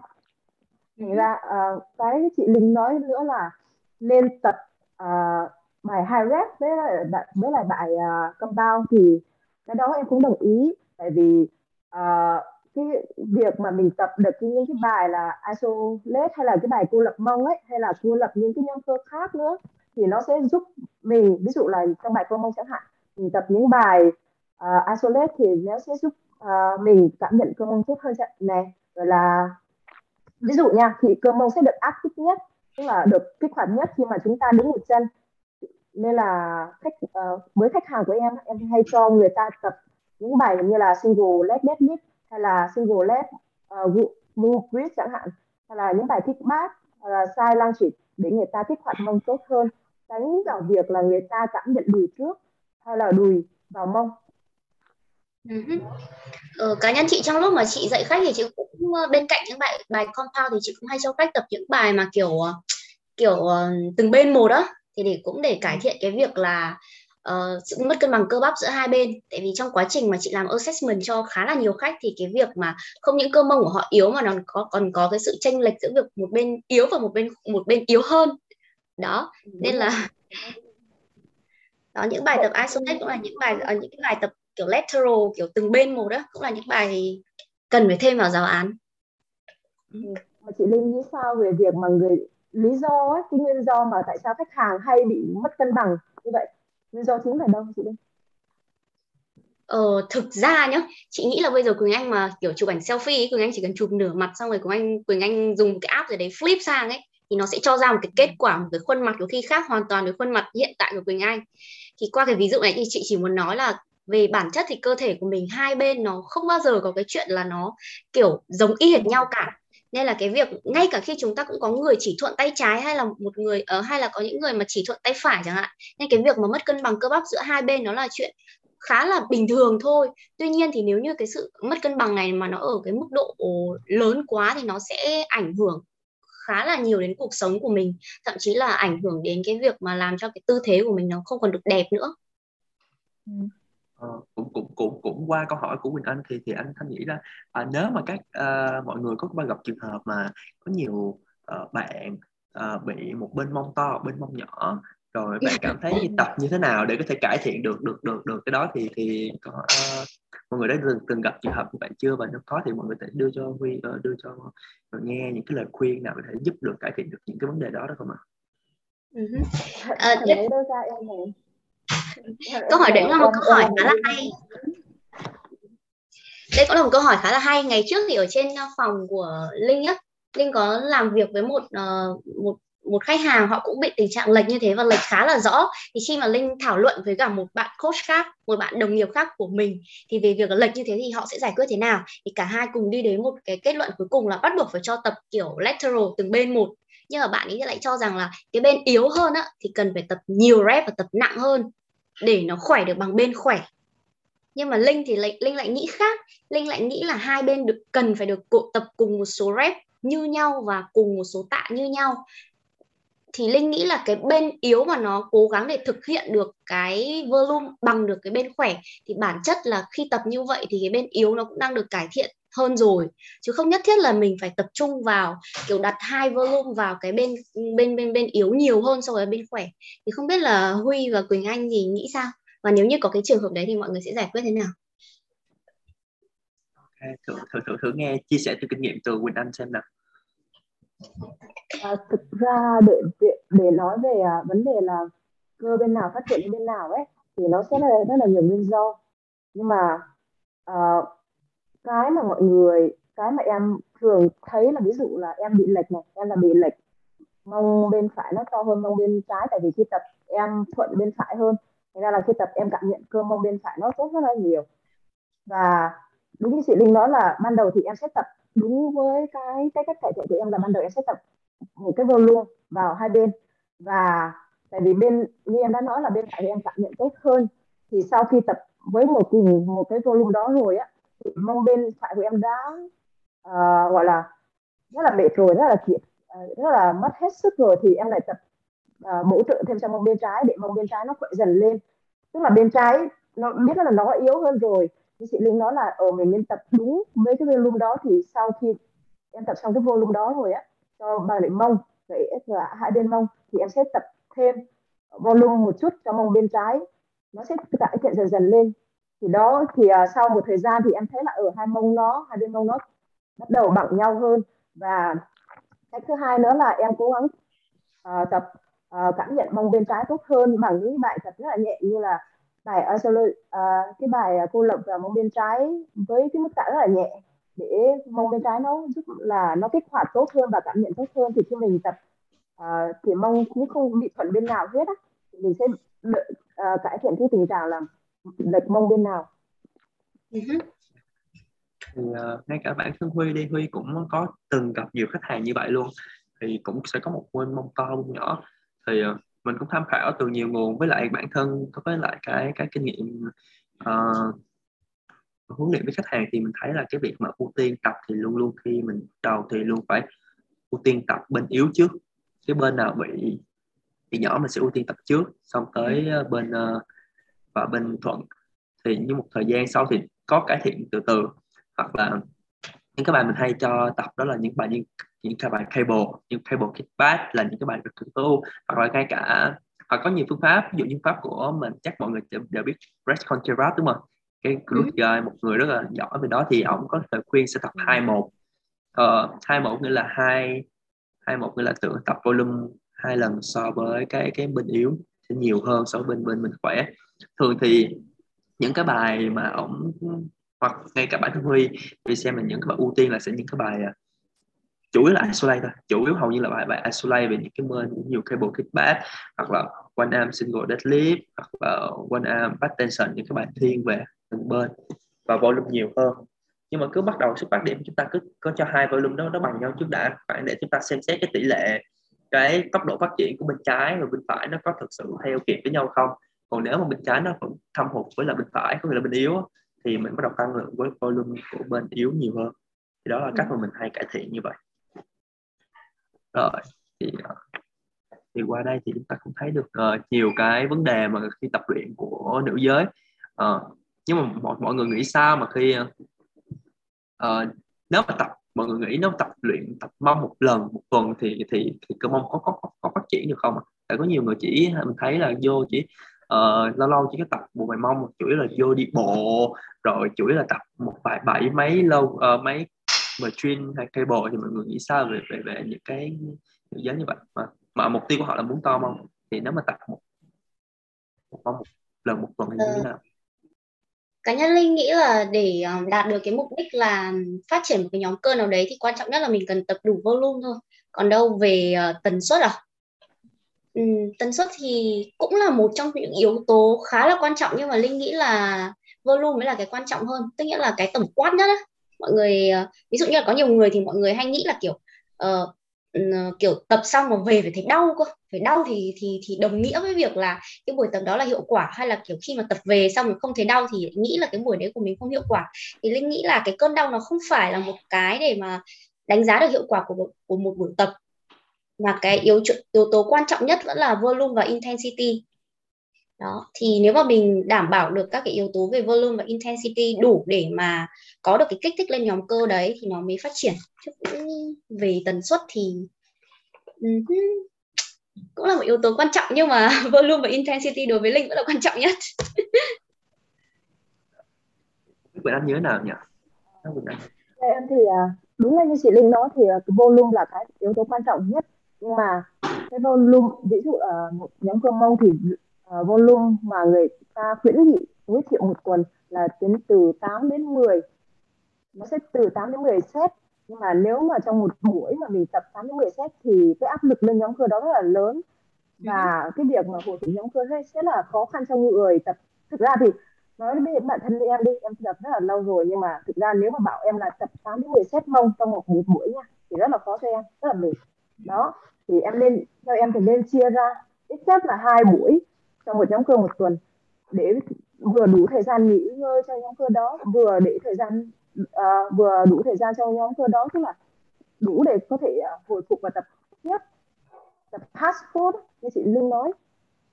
thành ừ. ra uh, cái chị Linh nói nữa là nên tập uh, bài high rep với lại với lại bài uh, compound thì cái đó em cũng đồng ý. Tại vì uh, cái việc mà mình tập được cái, những cái bài là isolate hay là cái bài cô lập mông ấy hay là cô lập những cái nhân cơ khác nữa thì nó sẽ giúp mình ví dụ là trong bài cô mông chẳng hạn mình tập những bài uh, isolate thì nó sẽ giúp uh, mình cảm nhận cơ mông tốt hơn này. Rồi là ví dụ nha thì cơ mông sẽ được áp kích nhất tức là được kích hoạt nhất khi mà chúng ta đứng một chân. Nên là khách uh, với khách hàng của em em hay cho người ta tập những bài như là single leg deadlift hay là single leg uh, move grip chẳng hạn hay là những bài thích bát hay là side lunge để người ta kích hoạt mông tốt hơn tránh vào việc là người ta cảm nhận đùi trước hay là đùi vào mông. Ừ Ờ, cá nhân chị trong lúc mà chị dạy khách thì chị cũng ờ, bên cạnh những bài bài compound thì chị cũng hay cho khách tập những bài mà kiểu ờ, kiểu uh, từng bên một đó thì để cũng để cải thiện cái việc là uh, sự mất cân bằng cơ bắp giữa hai bên. Tại vì trong quá trình mà chị làm assessment cho khá là nhiều khách thì cái việc mà không những cơ mông của họ yếu mà nó có còn có cái sự chênh lệch giữa việc một bên yếu và một bên một bên yếu hơn. Đó nên là đó những bài tập isolate cũng là những bài những cái bài tập kiểu lateral kiểu từng bên một đó cũng là những bài cần phải thêm vào giáo án ừ. chị Linh nghĩ sao về việc mà người lý do ấy, cái nguyên do mà tại sao khách hàng hay bị mất cân bằng như vậy nguyên do chính là đâu chị Linh Ờ, thực ra nhá, chị nghĩ là bây giờ Quỳnh Anh mà kiểu chụp ảnh selfie, Quỳnh Anh chỉ cần chụp nửa mặt xong rồi Quỳnh Anh Quỳnh Anh dùng cái app rồi đấy flip sang ấy thì nó sẽ cho ra một cái kết quả một cái khuôn mặt có khi khác hoàn toàn với khuôn mặt hiện tại của Quỳnh Anh. Thì qua cái ví dụ này thì chị chỉ muốn nói là về bản chất thì cơ thể của mình hai bên nó không bao giờ có cái chuyện là nó kiểu giống y hệt nhau cả. Nên là cái việc ngay cả khi chúng ta cũng có người chỉ thuận tay trái hay là một người ở uh, hay là có những người mà chỉ thuận tay phải chẳng hạn nên cái việc mà mất cân bằng cơ bắp giữa hai bên nó là chuyện khá là bình thường thôi. Tuy nhiên thì nếu như cái sự mất cân bằng này mà nó ở cái mức độ lớn quá thì nó sẽ ảnh hưởng khá là nhiều đến cuộc sống của mình thậm chí là ảnh hưởng đến cái việc mà làm cho cái tư thế của mình nó không còn được đẹp nữa. Ờ, cũng cũng cũng cũng qua câu hỏi của Quỳnh Anh thì thì anh thanh nghĩ là à, nếu mà các à, mọi người có gặp trường hợp mà có nhiều à, bạn à, bị một bên mông to bên mông nhỏ rồi bạn cảm thấy tập như thế nào để có thể cải thiện được được được được cái đó thì thì có uh, mọi người đã từng từng gặp trường hợp như vậy chưa và nếu có thì mọi người thể đưa cho Huy uh, đưa cho nghe những cái lời khuyên nào có thể giúp được cải thiện được những cái vấn đề đó đó không ạ? Uh-huh. Uh, tiếp... ra em này câu hỏi đấy là một câu hỏi khá là hay. Đây cũng là một câu hỏi khá là hay. Ngày trước thì ở trên phòng của linh á linh có làm việc với một uh, một một khách hàng họ cũng bị tình trạng lệch như thế và lệch khá là rõ. Thì khi mà linh thảo luận với cả một bạn coach khác một bạn đồng nghiệp khác của mình thì về việc lệch như thế thì họ sẽ giải quyết thế nào? Thì cả hai cùng đi đến một cái kết luận cuối cùng là bắt buộc phải cho tập kiểu lateral từng bên một nhưng mà bạn ấy lại cho rằng là cái bên yếu hơn á, thì cần phải tập nhiều rep và tập nặng hơn để nó khỏe được bằng bên khỏe. Nhưng mà linh thì lại, linh lại nghĩ khác. Linh lại nghĩ là hai bên được, cần phải được tập cùng một số rep như nhau và cùng một số tạ như nhau. Thì linh nghĩ là cái bên yếu mà nó cố gắng để thực hiện được cái volume, bằng được cái bên khỏe, thì bản chất là khi tập như vậy thì cái bên yếu nó cũng đang được cải thiện hơn rồi. Chứ không nhất thiết là mình phải tập trung vào kiểu đặt hai volume vào cái bên bên bên bên yếu nhiều hơn so với bên khỏe. Thì không biết là Huy và Quỳnh Anh thì nghĩ sao? Và nếu như có cái trường hợp đấy thì mọi người sẽ giải quyết thế nào? Okay. thử, thử thử thử nghe chia sẻ từ kinh nghiệm từ Quỳnh Anh xem nào. À, thực ra để để nói về à, vấn đề là cơ bên nào phát triển bên nào ấy thì nó sẽ là rất là nhiều nguyên do. Nhưng mà uh, cái mà mọi người, cái mà em thường thấy là ví dụ là em bị lệch này, em là bị lệch mông bên phải nó to hơn mông bên trái, tại vì khi tập em thuận bên phải hơn. Thế ra là khi tập em cảm nhận cơ mông bên phải nó tốt rất là nhiều. Và đúng như chị Linh nói là ban đầu thì em sẽ tập đúng với cái cái cách cải thiện của em là ban đầu em sẽ tập một cái volume vào hai bên. Và tại vì bên, như em đã nói là bên phải thì em cảm nhận tốt hơn. Thì sau khi tập với một cùng một cái volume đó rồi á mong bên phải của em đã uh, gọi là rất là mệt rồi rất là kiệt uh, rất là mất hết sức rồi thì em lại tập uh, bổ trợ thêm cho mông bên trái để mông bên trái nó khỏe dần lên. Tức là bên trái nó biết là nó yếu hơn rồi thì chị Linh nói là ở mình nên tập đúng với cái volume đó thì sau khi em tập xong cái volume đó rồi á cho ba lại mông vậy là hai bên mông thì em sẽ tập thêm volume một chút cho mông bên trái nó sẽ cải thiện dần dần lên thì đó thì uh, sau một thời gian thì em thấy là ở hai mông nó hai bên mông nó bắt đầu bằng nhau hơn. Và cách thứ hai nữa là em cố gắng uh, tập uh, cảm nhận mông bên trái tốt hơn bằng những bài tập rất là nhẹ như là bài isolate uh, cái bài cô lập vào mông bên trái với cái mức tạ rất là nhẹ để mông bên trái nó giúp là nó kích hoạt tốt hơn và cảm nhận tốt hơn. Thì khi mình tập uh, thì mông cũng không bị thuận bên nào hết á. Thì mình sẽ uh, cải thiện cái tình trạng là lệch mông bên nào? Ừ thì uh, ngay cả bản thân Huy đi Huy cũng có từng gặp nhiều khách hàng như vậy luôn. Thì cũng sẽ có một bên mông to mông nhỏ. Thì uh, mình cũng tham khảo từ nhiều nguồn với lại bản thân với lại cái cái kinh nghiệm uh, huấn luyện với khách hàng thì mình thấy là cái việc mà ưu tiên tập thì luôn luôn khi mình đầu thì luôn phải ưu tiên tập bên yếu trước. Cái bên nào bị bị nhỏ mình sẽ ưu tiên tập trước. Xong tới bên uh, và bên thuận thì như một thời gian sau thì có cải thiện từ từ. Hoặc là những cái bài mình hay cho tập đó là những bài như những cái bài cable những cable kickback là những cái bài được tu hoặc là ngay cả hoặc có nhiều phương pháp ví dụ như pháp của mình chắc mọi người đều biết Brett Contreras đúng không? Cái group ừ. một người rất là giỏi về đó thì ông có lời khuyên sẽ tập hai một. Ờ, hai một nghĩa là hai hai một nghĩa là tự tập volume hai lần so với cái cái bên yếu sẽ nhiều hơn so với bên bên mình khỏe thường thì những cái bài mà ổng, hoặc ngay cả bản thân Huy thì xem là những cái bài ưu tiên là sẽ những cái bài à, chủ yếu là isolate thôi. Chủ yếu hầu như là bài bài isolate về những cái mơ nhiều cable kickback, hoặc là one arm single deadlift, hoặc là one arm back tension, những cái bài thiên về từng bên và volume nhiều hơn. Nhưng mà cứ bắt đầu xuất phát điểm chúng ta cứ có cho hai volume đó, nó bằng nhau trước đã. Phải để chúng ta xem xét cái tỷ lệ, cái tốc độ phát triển của bên trái và bên phải nó có thực sự theo kịp với nhau không? Còn nếu mà bên trái nó vẫn thâm hụt với là bên phải có nghĩa là bên yếu thì mình bắt đầu tăng lượng với volume của bên yếu nhiều hơn. Thì đó là cách mà mình hay cải thiện như vậy. Rồi thì ờ, thì qua đây thì chúng ta cũng thấy được uh, nhiều cái vấn đề mà khi tập luyện của nữ giới. Uh, nhưng mà mọi, mọi người nghĩ sao mà khi uh, nếu mà tập mọi người nghĩ nếu tập luyện tập mông một lần một tuần thì thì thì cơ mông có có có, có phát triển được không tại có nhiều người chỉ mình thấy là vô chỉ uh, lâu lâu chỉ có tập một vài mông chủ yếu là vô đi bộ rồi chủ yếu là tập một vài bảy mấy lâu uh, mấy machine hay cable thì mọi người nghĩ sao về về về những cái nữ giới như vậy? Mà mà mục tiêu của họ là muốn to mông thì nếu mà tập một một mông một lần một tuần thì như thế nào? Cá nhân linh nghĩ là để đạt được cái mục đích là phát triển một cái nhóm cơ nào đấy thì quan trọng nhất là mình cần tập đủ volume thôi. Còn đâu về tần suất à ừ, tần suất thì cũng là một trong những yếu tố khá là quan trọng nhưng mà linh nghĩ là volume mới là cái quan trọng hơn tức nghĩa là cái tổng quát nhất á. Mọi người ờ, ví dụ như là có nhiều người thì mọi người hay nghĩ là kiểu uh, kiểu tập xong mà về phải thấy đau cơ. Phải đau thì thì thì đồng nghĩa với việc là cái buổi tập đó là hiệu quả hay là kiểu khi mà tập về xong mà không thấy đau thì nghĩ là cái buổi đấy của mình không hiệu quả. Thì linh nghĩ là cái cơn đau nó không phải là một cái để mà đánh giá được hiệu quả của một, của một buổi tập mà cái yếu yếu tố quan trọng nhất vẫn là volume và intensity. Đó thì nếu mà mình đảm bảo được các cái yếu tố về volume và intensity đủ để mà có được cái kích thích lên nhóm cơ đấy thì nó mới phát triển. Chứ về tần suất thì cũng là một yếu tố quan trọng nhưng mà volume và intensity đối với linh vẫn là quan trọng nhất. Bạn anh nhớ nào nhỉ? Em thì à, đúng là như chị linh nói thì à, cái volume là cái yếu tố quan trọng nhất nhưng mà cái volume ví dụ ở một nhóm cơ mông thì uh, volume mà người ta khuyến nghị tối thiểu một tuần là tính từ 8 đến 10 nó sẽ từ 8 đến 10 set. Nhưng mà nếu mà trong một buổi mà mình tập 8 đến 10 set thì cái áp lực lên nhóm cơ đó rất là lớn. Và cái việc mà hồi phục nhóm cơ rất là khó khăn cho người tập. Thực ra thì nói với bản thân em đi em tập rất là lâu rồi nhưng mà thực ra nếu mà bảo em là tập 8 đến 10 set mông trong một, một buổi nha thì rất là khó cho em rất là mệt đó thì em nên theo em thì nên chia ra ít nhất là hai buổi trong một nhóm cơ một tuần để vừa đủ thời gian nghỉ ngơi cho nhóm cơ đó vừa để thời gian uh, vừa đủ thời gian cho nhóm cơ đó tức là đủ để có thể uh, hồi phục và tập tiếp tập food như chị Linh nói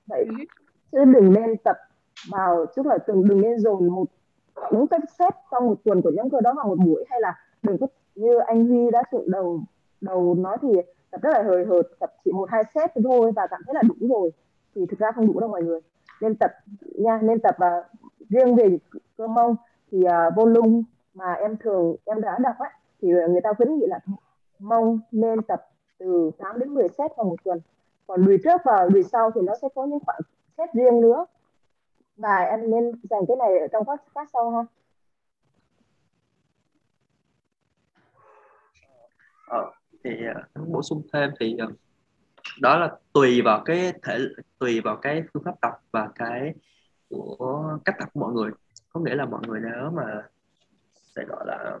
vậy ừ. chứ đừng nên tập vào tức là đừng đừng nên dồn một những cái set trong một tuần của nhóm cơ đó vào một buổi hay là đừng có như anh Huy đã thượng đầu đầu nói thì tập rất là hời hợt tập chỉ một hai set thôi và cảm thấy là đủ rồi. Thì thực ra không đủ đâu mọi người. Nên tập nha nên tập uh, riêng về cơ mông thì à, uh, volume mà em thường em đã đọc ấy thì người ta khuyến nghị là mông nên tập từ 8 đến 10 set vào một tuần. Còn lùi trước và lùi sau thì nó sẽ có những khoảng set riêng nữa. Và em nên dành cái này ở trong các các sau ha. Ờ, thì uh, bổ sung thêm thì uh, đó là tùy vào cái thể tùy vào cái phương pháp tập và cái của cách tập của mọi người. Có nghĩa là mọi người nếu mà sẽ gọi là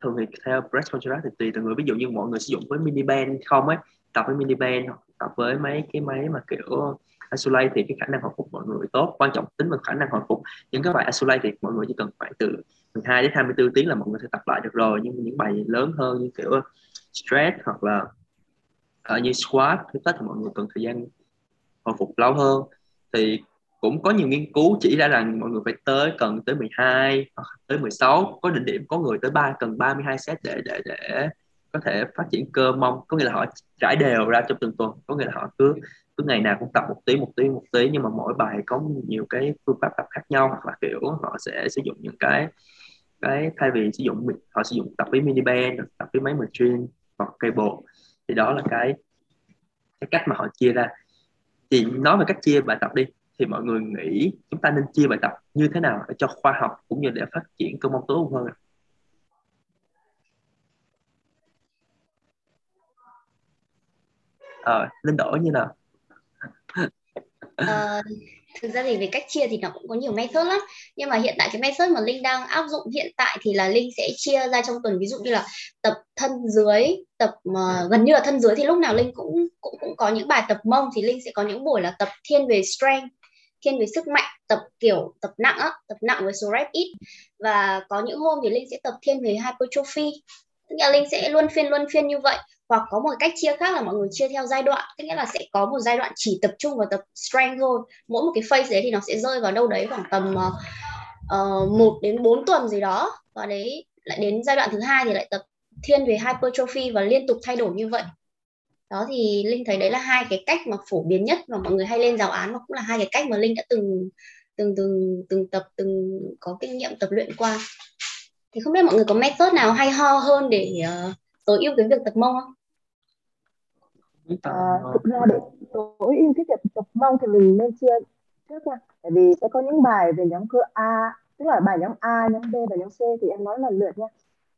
thường thì theo press contract thì tùy từng người. Ví dụ như mọi người sử dụng với mini band không ấy tập với mini band hoặc tập với mấy cái máy mà kiểu isolate thì cái khả năng hồi phục mọi người tốt. Quan trọng tính và khả năng hồi phục. Những cái bài isolate thì mọi người chỉ cần khoảng từ 12 đến 24 tiếng là mọi người sẽ tập lại được rồi. Nhưng những bài lớn hơn như kiểu stress hoặc là ở như squat thì tất thì mọi người cần thời gian hồi phục lâu hơn. Thì cũng có nhiều nghiên cứu chỉ ra rằng mọi người phải tới cần tới 12 hoặc tới 16 có đỉnh điểm có người tới ba, cần 32 set để để để có thể phát triển cơ mông. Có nghĩa là họ trải đều ra trong từng tuần, có nghĩa là họ cứ cứ ngày nào cũng tập một tí một tí một tí, nhưng mà mỗi bài có nhiều cái phương pháp tập khác nhau hoặc là, kiểu, họ sẽ sử dụng những cái cái thay vì sử dụng họ sử dụng tập với mini band, tập với máy machine hoặc bộ thì đó là cái cái cách mà họ chia ra. Thì nói về cách chia bài tập đi. Thì mọi người nghĩ chúng ta nên chia bài tập như thế nào để cho khoa học cũng như để phát triển cơ mông tốt hơn ờ, Linh đổi như nào? À, thực ra thì về cách chia thì nó cũng có nhiều method lắm. Nhưng mà hiện tại cái method mà linh đang áp dụng hiện tại thì là linh sẽ chia ra trong tuần. Ví dụ như là tập thân dưới tập uh, gần như là thân dưới thì lúc nào linh cũng cũng cũng có những bài tập mông thì linh sẽ có những buổi là tập thiên về strength thiên về sức mạnh tập kiểu tập nặng á tập nặng với số rep ít. Và có những hôm thì linh sẽ tập thiên về hypertrophy. Tức là linh sẽ luôn phiên luôn phiên như vậy hoặc có một cách chia khác là mọi người chia theo giai đoạn. Tức nghĩa là sẽ có một giai đoạn chỉ tập trung vào tập strength thôi mỗi một cái phase đấy thì nó sẽ rơi vào đâu đấy khoảng tầm ờ, ờ, uh, 1 đến 4 tuần gì đó. Và đấy lại đến giai đoạn thứ hai thì lại tập thiên về hypertrophy và liên tục thay đổi như vậy. Đó thì linh thấy đấy là hai cái cách mà phổ biến nhất mà mọi người hay lên giáo án và cũng là hai cái cách mà linh đã từng từng từng từng tập từng có kinh nghiệm tập luyện qua. Thì không biết mọi người có method nào hay ho hơn để uh, tối ưu cái việc tập mông không? À, thực ra để tối ưu cái việc tập mông thì mình nên chia trước nha. Tại vì sẽ có những bài về nhóm cơ A tức là bài nhóm A nhóm B và nhóm C thì em nói lần lượt nha.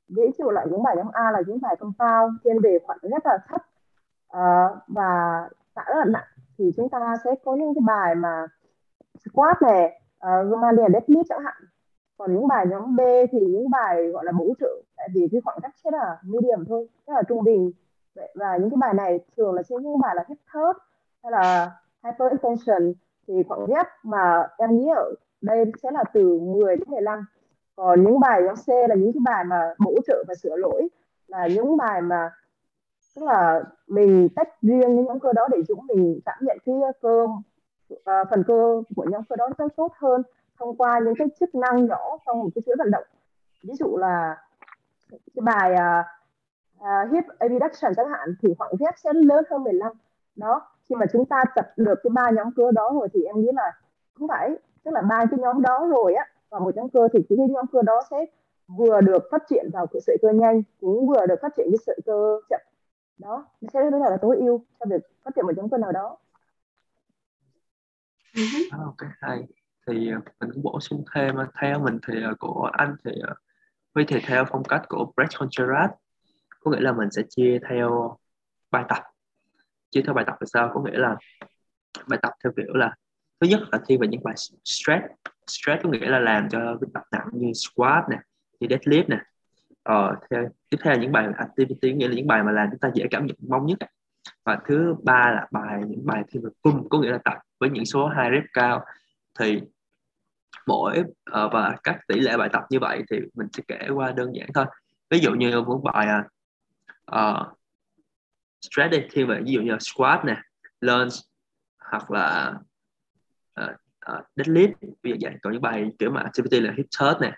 Ví dụ lại những bài nhóm A là những bài compound thiên về khoảng rất là thấp uh, và tạ rất là nặng. Thì chúng ta sẽ có những cái bài mà squat này uh, Romania deadlift chẳng hạn. Còn những bài nhóm B thì những bài gọi là bổ trợ tại vì cái khoảng cách sẽ là medium thôi rất là trung bình và những cái bài này thường là trên những bài là hip thrust hay là hyper extension thì khoảng ghép mà em nghĩ ở đây sẽ là từ 10 đến 15 còn những bài nhóm C là những cái bài mà bổ trợ và sửa lỗi là những bài mà tức là mình tách riêng những nhóm cơ đó để chúng mình cảm nhận cái cơ uh, phần cơ của nhóm cơ đó nó tốt hơn thông qua những cái chức năng nhỏ trong một cái chuỗi vận động. Ví dụ là cái bài uh, uh, hip abduction chẳng hạn thì khoảng ghép sẽ lớn hơn 15 đó khi mà chúng ta tập được cái ba nhóm cơ đó rồi thì em nghĩ là không phải tức là ba cái nhóm đó rồi á và một nhóm cơ thì cái nhóm cơ đó sẽ vừa được phát triển vào cái sợi cơ nhanh cũng vừa được phát triển cái sợi cơ chậm. Đó sẽ rất là tối ưu cho việc phát triển một nhóm cơ nào đó. À, ok hay. Thì ờ, mình cũng bổ sung thêm ờ, theo mình thì ờ, của anh thì với thì theo phong cách của Brett Contreras có nghĩa là mình sẽ chia theo bài tập. Chia theo bài tập là sao? Có nghĩa là bài tập theo kiểu là thứ nhất là thi về những bài stress. Stress có nghĩa là làm cho việc tập nặng như squat nè như deadlift nè. Ờ, theo, tiếp theo là những bài activity nghĩa là những bài mà làm chúng ta dễ cảm nhận mong nhất. Và thứ ba là bài những bài thi về pump có nghĩa là tập với những số hai rep cao. Thì mỗi uh, và các tỷ lệ bài tập như vậy thì mình sẽ kể qua đơn giản thôi. Ví dụ như một bài à, uh, stress đi thiên về ví dụ như là squat nè lunge hoặc là uh, uh, deadlift ví dụ vậy. Còn những bài kiểu mà activity là hip thrust nè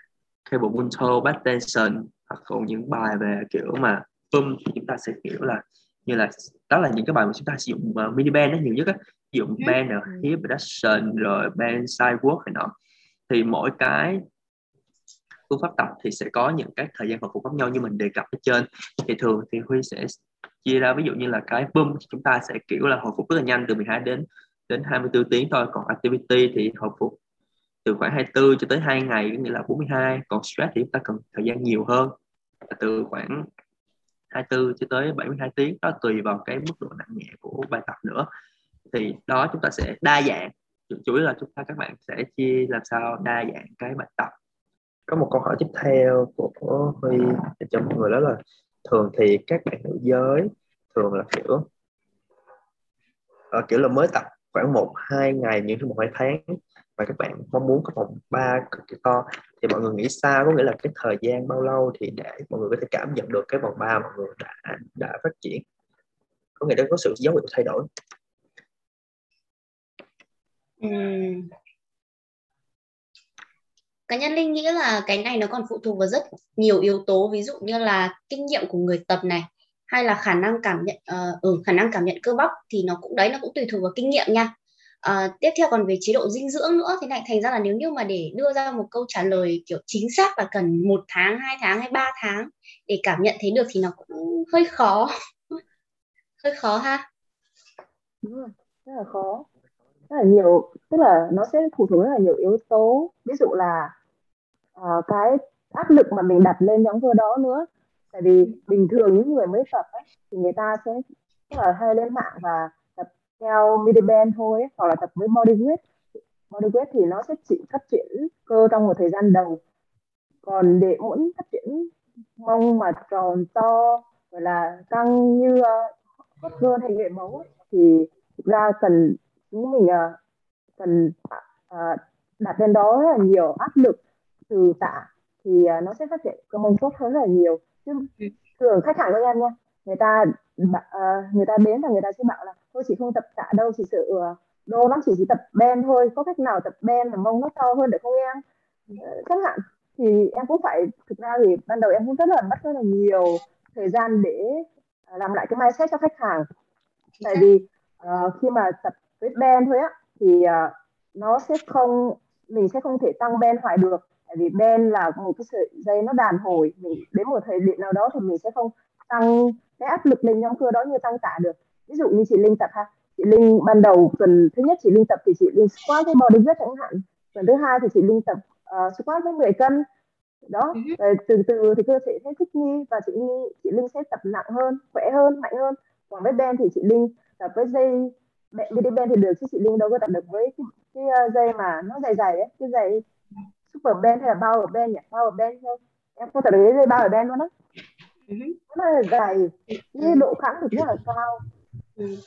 cable toe back tension hoặc còn những bài về kiểu mà pump thì chúng ta sẽ kiểu là như là đó là những cái bài mà chúng ta sử dụng uh, mini band nó nhiều nhất á. Ví dụ ừ. band hip production rồi band side work này nọ. Thì mỗi cái phương pháp tập thì sẽ có những cái thời gian hồi phục khác nhau như mình đề cập ở trên. Thì thường thì huy sẽ chia ra, ví dụ như là cái boom chúng ta sẽ, kiểu là, hồi phục rất là nhanh, từ 12 đến đến 24 tiếng thôi. Còn activity thì hồi phục từ khoảng 24 cho tới 2 ngày nghĩa là 42 còn stress thì chúng ta cần thời gian nhiều hơn từ khoảng 24 cho tới 72 tiếng. Đó tùy vào cái mức độ nặng nhẹ của bài tập nữa. Thì đó chúng ta sẽ đa dạng. Chủ yếu là chúng ta các bạn sẽ chia làm sao đa dạng cái bài tập có một câu hỏi tiếp theo của Huy cho mọi người đó là thường thì các bạn nữ giới thường là kiểu uh, kiểu là mới tập khoảng một hai ngày những thứ một hai tháng và các bạn mong muốn có vòng ba cực kỳ to. Thì mọi người nghĩ sao? Có nghĩa là cái thời gian bao lâu thì để mọi người có thể cảm nhận được cái vòng ba mọi người đã đã phát triển? Có nghĩa là có sự dấu hiệu thay đổi. Uhm cá nhân linh nghĩ là cái này nó còn phụ thuộc vào rất nhiều yếu tố ví dụ như là kinh nghiệm của người tập này hay là khả năng cảm nhận uh, ừ, khả năng cảm nhận cơ bắp thì nó cũng đấy nó cũng tùy thuộc vào kinh nghiệm nha. Uh, tiếp theo còn về chế độ dinh dưỡng nữa thế này thành ra là nếu như mà để đưa ra một câu trả lời kiểu chính xác là cần một tháng hai tháng hay ba tháng để cảm nhận thấy được thì nó cũng hơi khó. Hơi khó ha? Đúng rồi rất là khó. Rất là nhiều tức là nó sẽ phụ thuộc rất là nhiều yếu tố. Ví dụ là uh, cái áp lực mà mình đặt lên nhóm cơ đó nữa. Tại vì bình thường những người mới tập ấy, thì người ta sẽ rất là hay lên mạng và tập theo midi band thôi hoặc là tập với body weight. Body weight thì nó sẽ chỉ phát triển cơ trong một thời gian đầu. Còn để muốn phát triển mông mà tròn to gọi là căng như hot uh, girl hay người mẫu thì thực ra cần chúng mình uh, cần uh, đặt lên đó rất là nhiều áp lực từ tạ thì uh, nó sẽ phát triển cơ mông tốt hơn rất là nhiều. Chứ ừ. thường khách hàng của em nha người ta uh, người ta đến là người ta sẽ bảo là tôi chỉ không tập tạ đâu chỉ sự uh, đô lắm chỉ chỉ tập ben thôi có cách nào tập ben mà mông nó to hơn được không em? Uh, chẳng hạn thì em cũng phải thực ra thì ban đầu em cũng rất là mất rất là nhiều thời gian để làm lại cái mindset cho khách hàng. Tại vì uh, khi mà tập với ben thôi á thì uh, nó sẽ không mình sẽ không thể tăng ben hoài được tại vì ben là một cái sợi dây nó đàn hồi mình đến một thời điểm nào đó thì mình sẽ không tăng cái áp lực lên nhóm cơ đó như tăng tạ được. Ví dụ như chị linh tập ha chị linh ban đầu tuần thứ nhất chị linh tập thì chị linh squat với body weight chẳng hạn tuần thứ hai thì chị linh tập uh, squat với 10 cân. Đó ừ rồi từ từ thì cơ thể sẽ thích nghi và chị linh chị linh sẽ tập nặng hơn khỏe hơn mạnh hơn. Còn với ben thì chị linh tập với dây BD ben thì được chứ chị linh đâu có tập được với cái, cái uh, dây mà nó dài dài đấy cái dây super ben hay là power ben nhỉ? Power ben thôi. Em tập được cái dây power ben luôn á. Rất là dài cái độ kháng được rất là cao Ừ.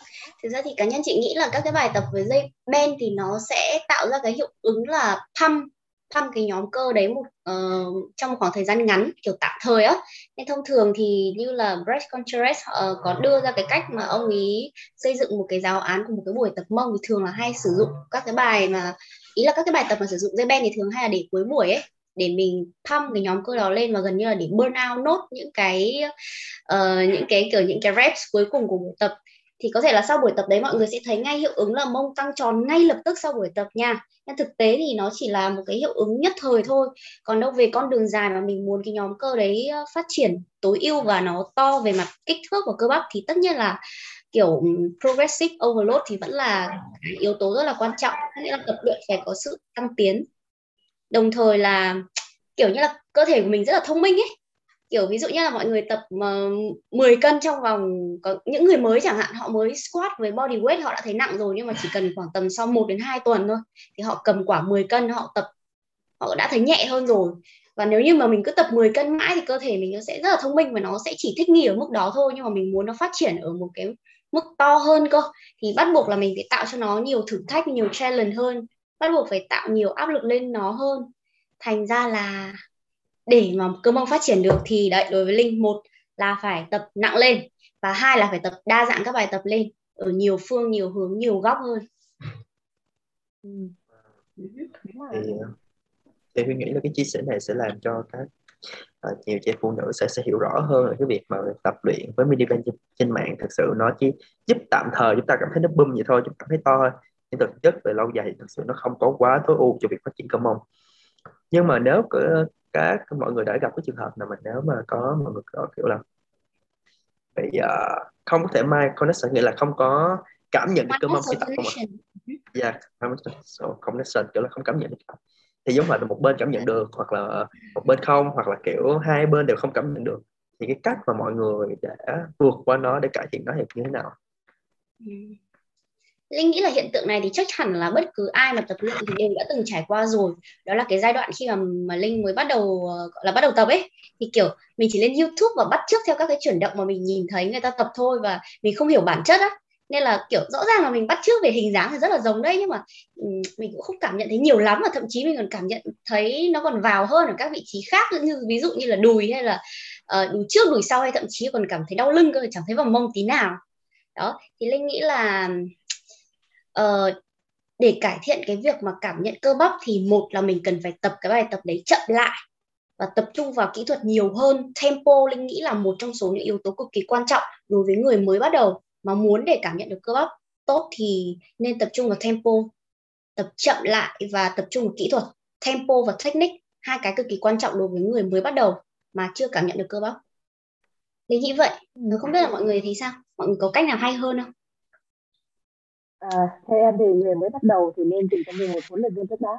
Thực ra thì cá nhân chị nghĩ là các cái bài tập với dây ben thì nó sẽ tạo ra cái hiệu ứng là thăm thăm cái nhóm cơ đấy một uh, trong một khoảng thời gian ngắn kiểu tạm thời á. Nên thông thường thì như là Brett Contreras uh, có đưa ra cái cách mà ông ấy xây dựng một cái giáo án của một cái buổi tập mông thì thường là hay sử dụng các cái bài mà ý là các cái bài tập mà sử dụng dây ben thì thường hay là để cuối buổi ấy để mình thăm cái nhóm cơ đó lên và gần như là để burn out nốt những cái uh, những cái kiểu những cái reps cuối cùng của buổi tập. Thì có thể là sau buổi tập đấy mọi người sẽ thấy ngay hiệu ứng là mông tăng tròn ngay lập tức sau buổi tập nha. Nhưng thực tế thì nó chỉ là một cái hiệu ứng nhất thời thôi. Còn đâu về con đường dài mà mình muốn cái nhóm cơ đấy ờ, phát triển tối ưu và nó to về mặt kích thước của cơ bắp thì tất nhiên là kiểu progressive overload thì vẫn là yếu tố rất là quan trọng. Nghĩa là tập luyện phải có sự tăng tiến. Đồng thời là kiểu như là cơ thể của mình rất là thông minh ấy. Kiểu ví dụ như là mọi người tập uh, 10 cân trong vòng có những người mới chẳng hạn họ mới squat với body weight họ đã thấy nặng rồi nhưng mà chỉ cần khoảng tầm sau 1 đến 2 tuần thôi thì họ cầm quả 10 cân họ tập họ đã thấy nhẹ hơn rồi. Và nếu như mà mình cứ tập 10 cân mãi thì cơ thể mình nó sẽ rất là thông minh và nó sẽ chỉ thích nghi ở mức đó thôi nhưng mà mình muốn nó phát triển ở một cái mức to hơn cơ. Thì bắt buộc là mình phải tạo cho nó nhiều thử thách nhiều challenge hơn. Bắt buộc phải tạo nhiều áp lực lên nó hơn. Thành ra là để mà cơ mông phát triển được thì đấy đối với linh một là phải tập nặng lên và hai là phải tập đa dạng các bài tập lên ở nhiều phương nhiều hướng nhiều góc hơn. Thì thì Huy nghĩ là cái chia sẻ này sẽ làm cho các uh, nhiều chị phụ nữ sẽ sẽ hiểu rõ hơn là cái việc mà tập luyện với mini band trên, trên mạng. Thực sự nó chỉ giúp tạm thời chúng ta cảm thấy nó bum vậy thôi chúng ta thấy to thôi. Nhưng thực chất về lâu dài thì thực sự nó không có quá tối ưu cho việc phát triển cơ mông. Nhưng mà nếu các mọi người đã gặp cái trường hợp nào mà nếu mà có mọi người có kiểu là bị uh, không có thể mai connection nghĩa là không có cảm nhận được cơ mông khi tập không ạ? Yeah so connection kiểu là không cảm nhận được thì giống là một bên cảm nhận được hoặc là một bên không hoặc là kiểu hai bên đều không cảm nhận được thì cái cách mà mọi người đã vượt qua nó để cải thiện nó thì như thế nào. Ừ. Linh nghĩ là hiện tượng này thì chắc hẳn là bất cứ ai mà tập luyện thì đều đã từng trải qua rồi. Đó là cái giai đoạn khi mà, mà Linh mới bắt đầu ờ, gọi là bắt đầu tập ấy thì kiểu mình chỉ lên YouTube và bắt chước theo các cái chuyển động mà mình nhìn thấy người ta tập thôi và mình không hiểu bản chất á. Nên là kiểu rõ ràng là mình bắt chước về hình dáng thì rất là giống đấy nhưng mà mình cũng không cảm nhận thấy nhiều lắm và thậm chí mình còn cảm nhận thấy nó còn vào hơn ở các vị trí khác như ví dụ như là đùi hay là uh, đùi trước đùi sau hay thậm chí còn cảm thấy đau lưng cơ chẳng thấy vào mông tí nào. Đó thì linh nghĩ là uh, để cải thiện cái việc mà cảm nhận cơ bắp thì một là mình cần phải tập cái bài tập đấy chậm lại và tập trung vào kỹ thuật nhiều hơn. Tempo linh nghĩ là một trong số những yếu tố cực kỳ quan trọng đối với người mới bắt đầu mà muốn để cảm nhận được cơ bắp tốt thì nên tập trung vào tempo tập chậm lại và tập trung vào kỹ thuật. Tempo và technique hai cái cực kỳ quan trọng đối với người mới bắt đầu mà chưa cảm nhận được cơ bắp. Linh nghĩ vậy không biết là mọi người thì sao? Mọi người có cách nào hay hơn không? À, theo em thì người mới bắt đầu thì nên tìm cho mình một huấn luyện viên trước đã.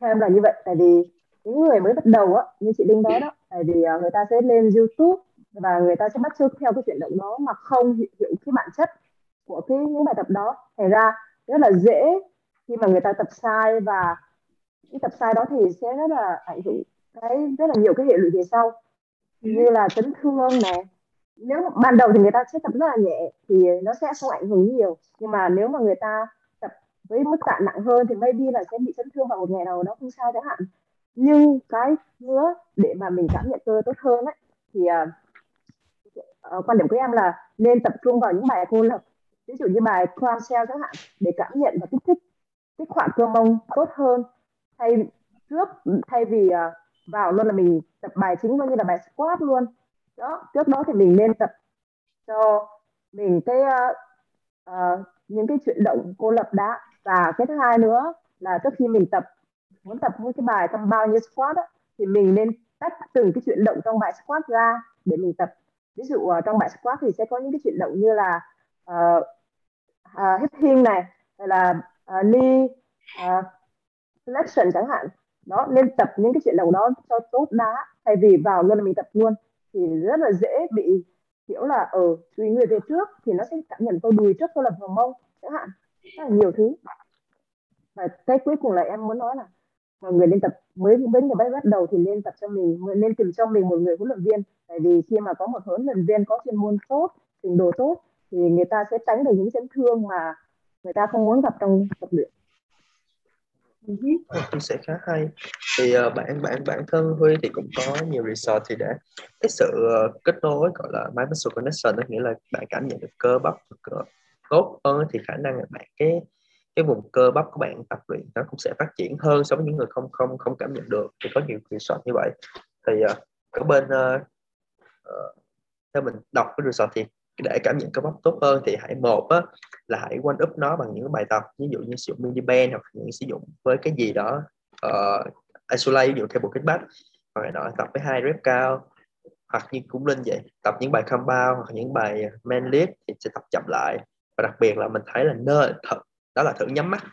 Theo em là như vậy, tại vì những người mới bắt đầu á, như chị Linh nói đó, tại vì à, người ta sẽ lên YouTube và người ta sẽ bắt chước theo cái chuyển động đó mà không hiểu cái bản chất của cái những bài tập đó. Thành ra rất là dễ khi mà người ta tập sai và cái tập sai đó thì sẽ rất là ảnh hưởng cái rất là nhiều cái hệ lụy về sau ừ. như là chấn thương này nếu ban đầu thì người ta sẽ tập rất là nhẹ thì nó sẽ không ảnh hưởng nhiều nhưng mà nếu mà người ta tập với mức tạ nặng hơn thì maybe là sẽ bị chấn thương vào một ngày nào đó không sao chẳng hạn nhưng cái nữa để mà mình cảm nhận cơ tốt hơn ấy, thì uh, Ờ, quan điểm của em là nên tập trung vào những bài cô lập ví dụ như bài clam shell chẳng hạn để cảm nhận và kích thích kích hoạt cơ mông tốt hơn. Thay trước thay vì uh, vào luôn là mình tập bài chính luôn như là bài squat luôn. Đó trước đó thì mình nên tập cho mình cái uh, uh, những cái chuyển động cô lập đã. Và cái thứ hai nữa là trước khi mình tập muốn tập một cái bài trong bao nhiêu squat đó, thì mình nên tách từng cái chuyển động trong bài squat ra để mình tập ví dụ uh, trong bài squat thì sẽ có những cái chuyển động như là uh, uh, hip hinge này hay là ờ, uh, knee uh, ờ, flexion chẳng hạn. Đó nên tập những cái chuyển động đó cho tốt đã thay vì vào luôn là mình tập luôn. Thì rất là dễ bị kiểu là ở ừ, tùy người về trước thì nó sẽ cảm nhận tôi đùi trước tôi là vào mông chẳng hạn. Rất là nhiều thứ. Và cái cuối cùng là em muốn nói là mà người lên tập mới với người bắt đầu thì nên tập cho mình nên tìm cho mình một người huấn luyện viên. Tại vì khi mà có một huấn luyện viên có chuyên môn tốt trình độ tốt thì người ta sẽ tránh được những chấn thương mà người ta không muốn gặp trong tập luyện. Ờ, Chia sẻ khá hay. Thì uh, bản bản bản thân Huy thì cũng có nhiều resort thì để cái sự uh, kết nối gọi là mind muscle connection đó nghĩa là bạn cảm nhận được cơ bắp cơ, tốt hơn thì khả năng là bạn cái cái vùng cơ bắp của bạn tập luyện nó cũng sẽ phát triển hơn so với những người không không không cảm nhận được. Thì có nhiều resort như vậy. Thì ờ, uh, ở bên uh, uh, theo mình đọc cái resort thì để cảm nhận cơ bắp tốt hơn thì hãy một á, là hãy quanh up nó bằng những bài tập ví dụ như sử dụng mini band hoặc những sử dụng với cái gì đó uh, isolate ví dụ theo bộ kích bắp hoặc là đó tập với hai rep cao. Hoặc như cũng linh vậy tập những bài compound hoặc những bài man lift thì sẽ tập chậm lại. Và đặc biệt là mình thấy là nơi thật đó là thử nhắm mắt.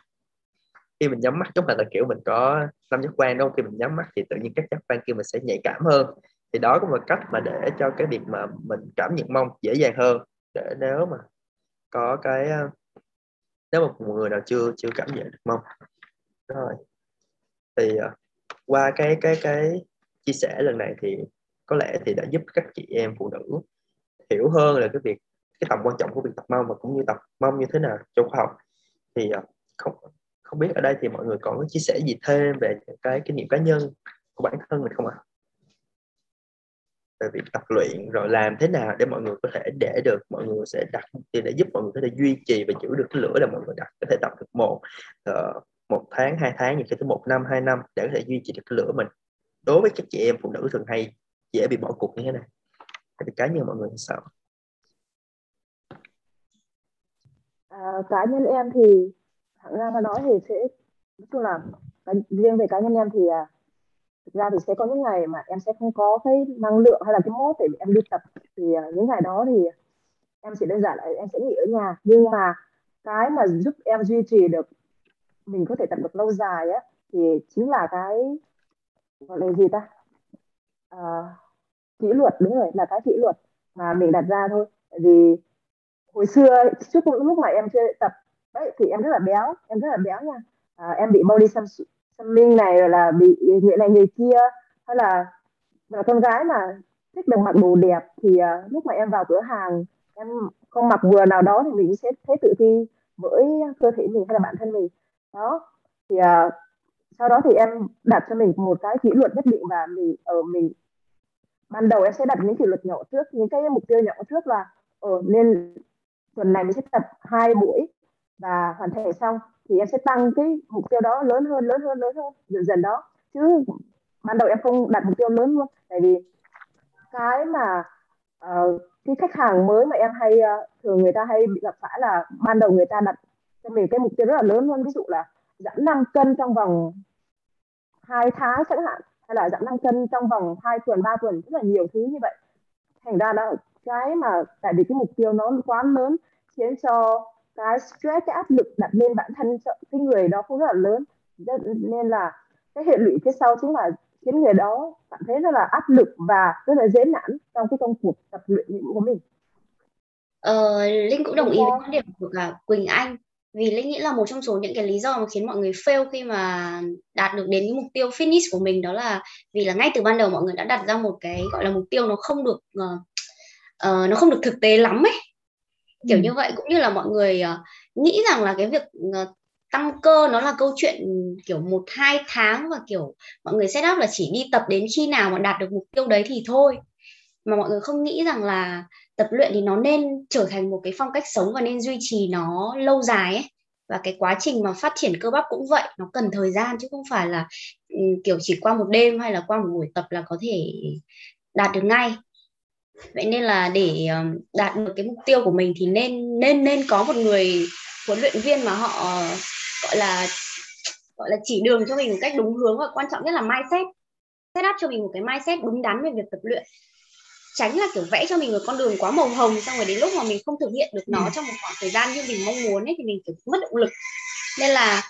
Khi mình nhắm mắt giống như là kiểu mình có năm giác quan đâu khi mình nhắm mắt thì tự nhiên các giác quan kia mình sẽ nhạy cảm hơn. Thì đó cũng là cách mà để cho cái việc mà mình cảm nhận mong dễ dàng hơn. Để nếu mà có cái ờ, nếu mà một người nào chưa chưa cảm nhận được mong. Rồi. Thì uh, qua cái cái cái chia sẻ lần này thì có lẽ thì đã giúp các chị em phụ nữ hiểu hơn là cái việc cái tầm quan trọng của việc tập mông và cũng như tập mông như thế nào trong khoa học thì ờ, không không biết ở đây thì mọi người còn có chia sẻ gì thêm về cái kinh nghiệm cá nhân của bản thân mình không ạ? À? về việc tập luyện rồi làm thế nào để mọi người có thể để được mọi người sẽ đặt thì để giúp mọi người có thể duy trì và giữ được cái lửa là mọi người đặt có thể tập được một uh, một tháng hai tháng những cái thứ một năm hai năm để có thể duy trì được cái lửa mình đối với các chị em phụ nữ thường hay dễ bị bỏ cuộc như thế này thì cá nhân mọi người sao à, cá nhân em thì thẳng ra mà nói thì sẽ nói chung là riêng về cá nhân em thì à, thực ra thì sẽ có những ngày mà em sẽ không có cái năng lượng hay là cái mốt để em đi tập. Thì à, những ngày đó thì em chỉ đơn giản là em sẽ nghỉ ở nhà. Nhưng mà cái mà giúp em duy trì được mình có thể tập được lâu dài á thì chính là cái gọi là gì ta? À, kỷ luật đúng rồi là cái kỷ luật mà mình đặt ra thôi. Vì hồi xưa trước lúc mà em chơi tập đấy thì em rất là béo em rất là béo nha. À, em bị body shaming này rồi là bị người này người kia hay là là con gái mà thích được mặc đồ đẹp thì uh, lúc mà em vào cửa hàng em không mặc vừa nào đó thì mình sẽ thấy tự ti với cơ thể mình hay là bản thân mình. Đó thì uh, sau đó thì em đặt cho mình một cái kỷ luật nhất định và mình ở mình ban đầu em sẽ đặt những kỷ luật nhỏ trước những cái mục tiêu nhỏ trước là ở nên tuần này mình sẽ tập hai buổi và hoàn thành xong thì em sẽ tăng cái mục tiêu đó lớn hơn lớn hơn lớn hơn dần dần đó. Chứ ban đầu em không đặt mục tiêu lớn luôn tại vì cái mà uh, cái khách hàng mới mà em hay uh, thường người ta hay bị gặp phải là ban đầu người ta đặt cho mình cái mục tiêu rất là lớn luôn. Ví dụ là giảm 5 cân trong vòng 2 tháng chẳng hạn hay là giảm 5 cân trong vòng 2 tuần 3 tuần rất là nhiều thứ như vậy. Thành ra là cái mà tại vì cái mục tiêu nó quá lớn khiến cho cái stress cái áp lực đặt lên bản thân cho cái người đó cũng rất là lớn nên là cái hệ lụy phía sau chính là khiến người đó cảm thấy rất là áp lực và rất là dễ nản trong cái công cuộc tập luyện của mình. Ờ, Linh cũng đồng ý với quan điểm của cả Quỳnh Anh vì Linh nghĩ là một trong số những cái lý do mà khiến mọi người fail khi mà đạt được đến mục tiêu finish của mình đó là vì là ngay từ ban đầu mọi người đã đặt ra một cái gọi là mục tiêu nó không được uh, uh, nó không được thực tế lắm ấy. Kiểu ừ. như vậy cũng như là mọi người uh, nghĩ rằng là cái việc uh, tăng cơ nó là câu chuyện kiểu một hai tháng và kiểu mọi người set up là chỉ đi tập đến khi nào mà đạt được mục tiêu đấy thì thôi. Mà mọi người không nghĩ rằng là tập luyện thì nó nên trở thành một cái phong cách sống và nên duy trì nó lâu dài ấy. Và cái quá trình mà phát triển cơ bắp cũng vậy nó cần thời gian chứ không phải là kiểu chỉ qua một đêm hay là qua một buổi tập là có thể đạt được ngay vậy nên là để đạt được cái mục tiêu của mình thì nên nên nên có một người huấn luyện viên mà họ gọi là gọi là chỉ đường cho mình một cách đúng hướng và quan trọng nhất là mindset. Set up cho mình một cái mindset đúng đắn về việc tập luyện. Tránh là kiểu vẽ cho mình một con đường quá màu hồng xong rồi đến lúc mà mình không thực hiện được nó ừ. trong một khoảng thời gian như mình mong muốn ấy thì mình kiểu mất động lực. Nên là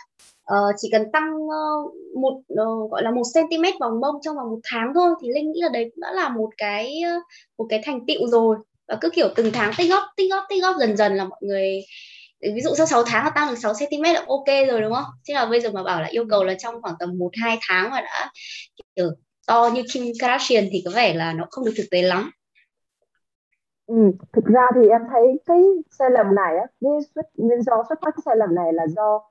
uh, chỉ cần tăng uh, một uh, gọi là một cm vòng mông trong vòng một tháng thôi thì linh nghĩ là đấy cũng đã là một cái uh, một cái thành tựu rồi và cứ kiểu từng tháng tích góp tích góp tích góp dần dần là mọi người ví dụ sau 6 tháng là tăng được 6 cm là ok rồi đúng không? Chứ là bây giờ mà bảo là yêu cầu là trong khoảng tầm 1 2 tháng mà đã kiểu to như Kim Kardashian thì có vẻ là nó không được thực tế lắm. Ừ, thực ra thì em thấy cái sai lầm này á, nguyên do xuất phát cái sai lầm này là do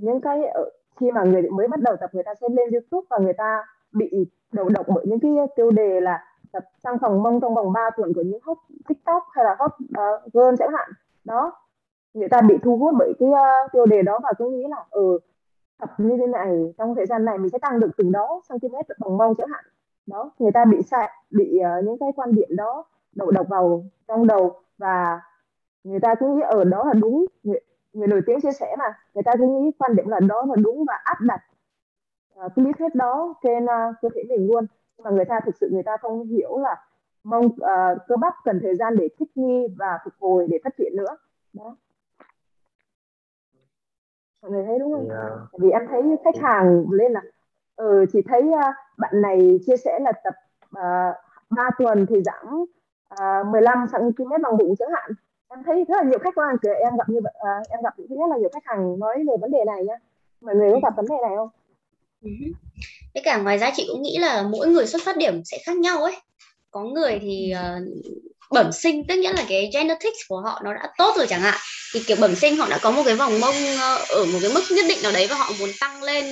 những cái ờ, khi mà người mới bắt đầu tập người ta sẽ lên YouTube và người ta bị đầu độc bởi những cái tiêu đề là tập sang phòng mông trong vòng 3 tuần của những hot TikTok hay là hot uh, girl chẳng hạn. Đó người ta bị thu hút bởi cái uh, tiêu đề đó và cứ nghĩ là ừ tập như thế này trong thời gian này mình sẽ tăng được từng đó cm bằng mông chẳng hạn. Đó người ta bị sai bị uh, những cái quan điểm đó đầu độc vào trong đầu và người ta cứ nghĩ ở đó là đúng người, người nổi tiếng chia sẻ mà người ta cứ nghĩ quan điểm là đó là đúng và áp đặt. Uh, cái lý thuyết đó trên uh, cơ thể mình luôn. Nhưng mà người ta thực sự người ta không hiểu là mông uh, cơ bắp cần thời gian để thích nghi và phục hồi để phát triển nữa. Đó. Mọi người thấy đúng không? Yeah. vì em thấy khách hàng lên là ừ, chị thấy uh, bạn này chia sẻ là tập uh, 3 tuần thì giảm uh, 15 cm bằng bụng chẳng hạn em thấy rất là nhiều khách hàng kìa em gặp như vậy uh, em gặp thứ nhất là nhiều khách hàng nói về vấn đề này nhá. Mọi người có gặp vấn đề này không? Ừ. Với cả ngoài ra chị cũng nghĩ là mỗi người xuất phát điểm sẽ khác nhau ấy. Có người thì uh, bẩm sinh tức nghĩa là cái genetics của họ nó đã tốt rồi chẳng hạn. Thì kiểu bẩm sinh họ đã có một cái vòng mông ờ, ở một cái mức nhất định nào đấy và họ muốn tăng lên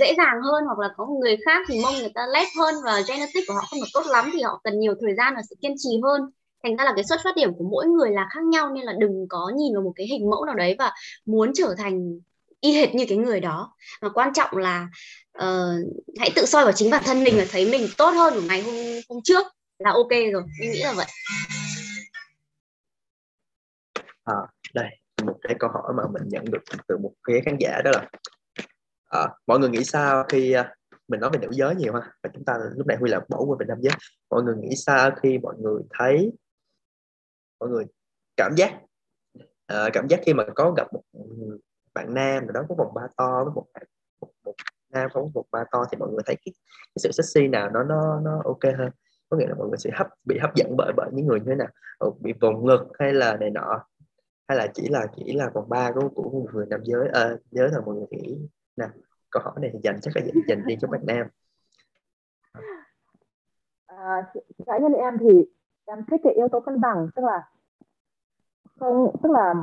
dễ dàng hơn hoặc là có một người khác thì mông người ta lép hơn và genetics của họ không được tốt lắm thì họ cần nhiều thời gian và sự kiên trì hơn thành ra là cái xuất phát điểm của mỗi người là khác nhau nên là đừng có nhìn vào một cái hình mẫu nào đấy và muốn trở thành y hệt như cái người đó. Mà quan trọng là uh, hãy tự soi vào chính bản thân mình và thấy mình tốt hơn của ngày hôm hôm trước là ok rồi. Mình nghĩ là vậy. À, đây một cái câu hỏi mà mình nhận được từ một phía khán giả đó là à, mọi người nghĩ sao khi à, mình nói về nữ giới nhiều ha? Và chúng ta lúc này huy là bỏ qua về nam giới. Mọi người nghĩ sao khi mọi người thấy mọi người cảm giác. À, cảm giác khi mà có gặp một bạn nam nào đó có vòng ba to với một bạn một, một nam có một ba to thì mọi người thấy cái, cái sự sexy nào nó nó nó ok hơn. Có nghĩa là mọi người sẽ hấp bị hấp dẫn bởi bởi những người như thế nào? Ừ, bị vòng ngực hay là này nọ? Hay là chỉ là chỉ là vòng ba của của một người nam giới? À, giới là mọi người nghĩ nào? Câu hỏi này thì dành chắc là dành, dành riêng cho bạn nam. À, cá nhân em thì em thích cái yếu tố cân bằng, tức là không, tức là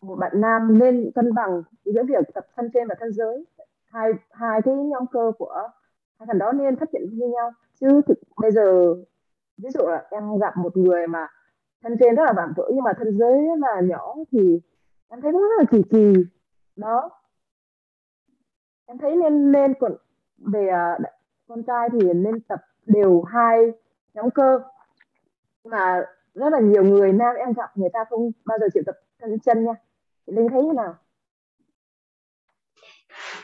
một bạn nam nên cân bằng giữa việc tập thân trên và thân dưới. Hai hai cái nhóm cơ của hai thằng đó nên phát triển như nhau. Chứ thực, bây giờ, ví dụ là em gặp một người mà thân trên rất là vạm vỡ nhưng mà thân dưới là nhỏ thì em thấy cũng rất là kỳ kỳ. Đó. Em thấy nên nên còn về à, con trai thì nên tập đều hai nhóm cơ mà rất là nhiều người nam em gặp, người ta không bao giờ chịu tập thân chân nha. Chị linh thấy thế nào?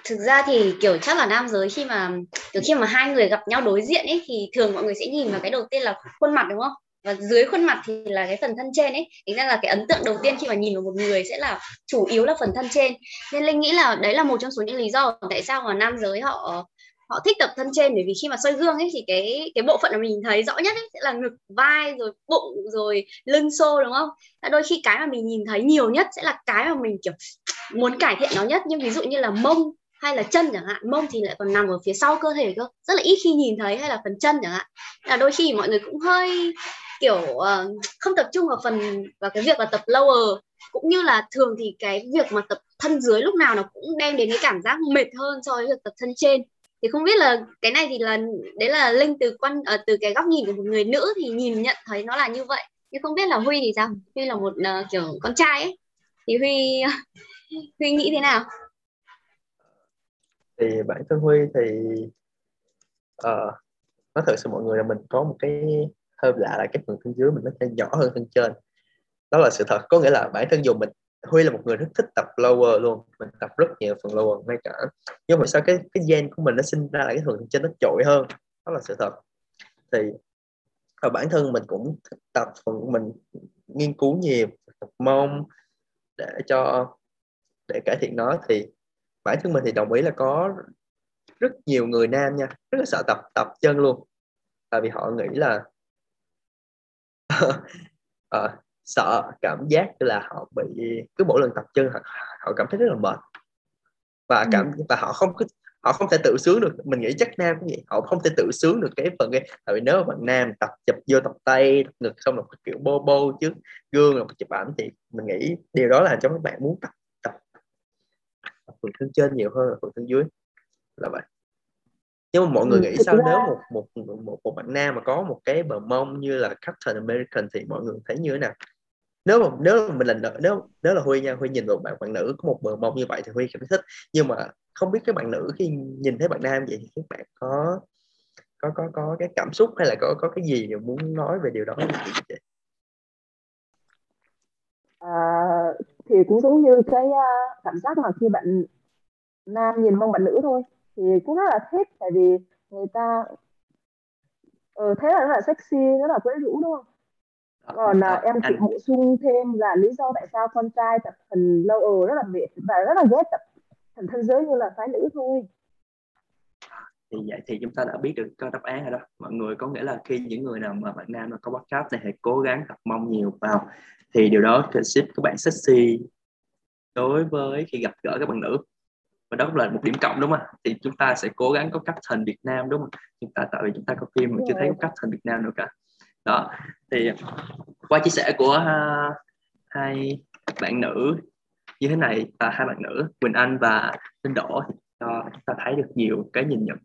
Thực ra thì, kiểu, chắc là nam giới khi mà, kiểu, khi mà hai người gặp nhau đối diện ấy, thì thường mọi người sẽ nhìn vào cái đầu tiên là khuôn mặt, đúng không? Và dưới khuôn mặt thì là cái phần thân trên ấy. Tính ra là cái ấn tượng đầu tiên khi mà nhìn vào một người sẽ là chủ yếu là phần thân trên. Nên linh nghĩ là đấy là một trong số những lý do tại sao mà nam giới họ họ thích tập thân trên bởi vì khi mà soi gương ấy thì cái cái bộ phận mà mình thấy rõ nhất ấy sẽ là ngực vai rồi bụng rồi lưng xô đúng không? Đôi khi cái mà mình nhìn thấy nhiều nhất sẽ là cái mà mình kiểu muốn cải thiện nó nhất. Nhưng ví dụ như là mông hay là chân chẳng hạn mông thì lại còn nằm ở phía sau cơ thể cơ. Rất là ít khi nhìn thấy hay là phần chân chẳng hạn. Là đôi khi mọi người cũng hơi kiểu uh, không tập trung vào phần vào cái việc là tập lower. Cũng như là thường thì cái việc mà tập thân dưới lúc nào nó cũng đem đến cái cảm giác mệt hơn so với việc tập thân trên thì không biết là cái này thì là đấy là linh từ quan uh, từ cái góc nhìn của một người nữ thì nhìn nhận thấy nó là như vậy. Nhưng không biết là huy thì sao? Huy là một uh, kiểu con trai ấy. Thì huy huy nghĩ thế nào? Thì bản thân huy thì uh, nói thật sự mọi người là mình có một cái hơi lạ là cái phần thân dưới mình nó sẽ nhỏ hơn thân trên. Đó là sự thật. Có nghĩa là bản thân dùng mình Huy là một người rất thích tập lower luôn. Mình tập rất nhiều phần lower ngay cả nhưng mà sao cái cái gen của mình nó sinh ra là cái phần trên nó trội hơn. Đó là sự thật. Thì và bản thân mình cũng tập phần mình nghiên cứu nhiều tập mông để cho để cải thiện nó. Thì bản thân mình thì đồng ý là có rất nhiều người nam nha rất là sợ tập tập chân luôn. Tại vì họ nghĩ là à, sợ cảm giác là họ bị cứ mỗi lần tập chân họ, họ cảm thấy rất là mệt và ừ. cảm ừ. và họ không họ không thể tự sướng được mình nghĩ chắc nam cũng vậy họ không thể tự sướng được cái phần cái tại vì nếu mà bạn nam tập chụp vô tập tay tập ngực xong rồi kiểu bô bô trước gương rồi chụp ảnh thì mình nghĩ điều đó là cho các bạn muốn tập tập, tập phần thân trên nhiều hơn là phần thân dưới là vậy nhưng mà mọi người ừ, nghĩ sao nếu một một một một bạn nam mà có một cái bờ mông như là Captain American thì mọi người thấy như thế nào nếu mà nếu mà mình là nếu nếu là huy nha huy nhìn một bạn bạn nữ có một bờ mông như vậy thì huy cảm thấy thích. Nhưng mà không biết các bạn nữ khi nhìn thấy bạn nam vậy thì các bạn có có có có cái cảm xúc hay là có có cái gì mà muốn nói về điều đó à, thì cũng giống như cái uh, cảm giác mà khi bạn nam nhìn mong bạn nữ thôi thì cũng rất là thích tại vì người ta ờ, ừ, thế là rất là sexy rất là quyến rũ đúng không? Còn à, em chỉ bổ sung thêm là lý do tại sao con trai tập phần lower rất là mệt và rất là ghét tập phần thân giới như là phái nữ thôi. Thì vậy thì chúng ta đã biết được có đáp án rồi đó. Mọi người có nghĩa là khi những người nào mà bạn nam mà có podcast này hãy cố gắng tập mong nhiều vào. Thì điều đó sẽ giúp các bạn sexy đối với khi gặp gỡ các bạn nữ. Và đó cũng là một điểm cộng đúng không thì chúng ta sẽ cố gắng có cách thành Việt Nam đúng không chúng ta tại vì chúng ta có phim mà chưa thấy có cách thành Việt Nam đâu cả đó. Thì qua chia sẻ của uh, hai bạn nữ như thế này và hai bạn nữ Quỳnh Anh và Linh Đỗ cho chúng ta thấy được nhiều cái nhìn nhận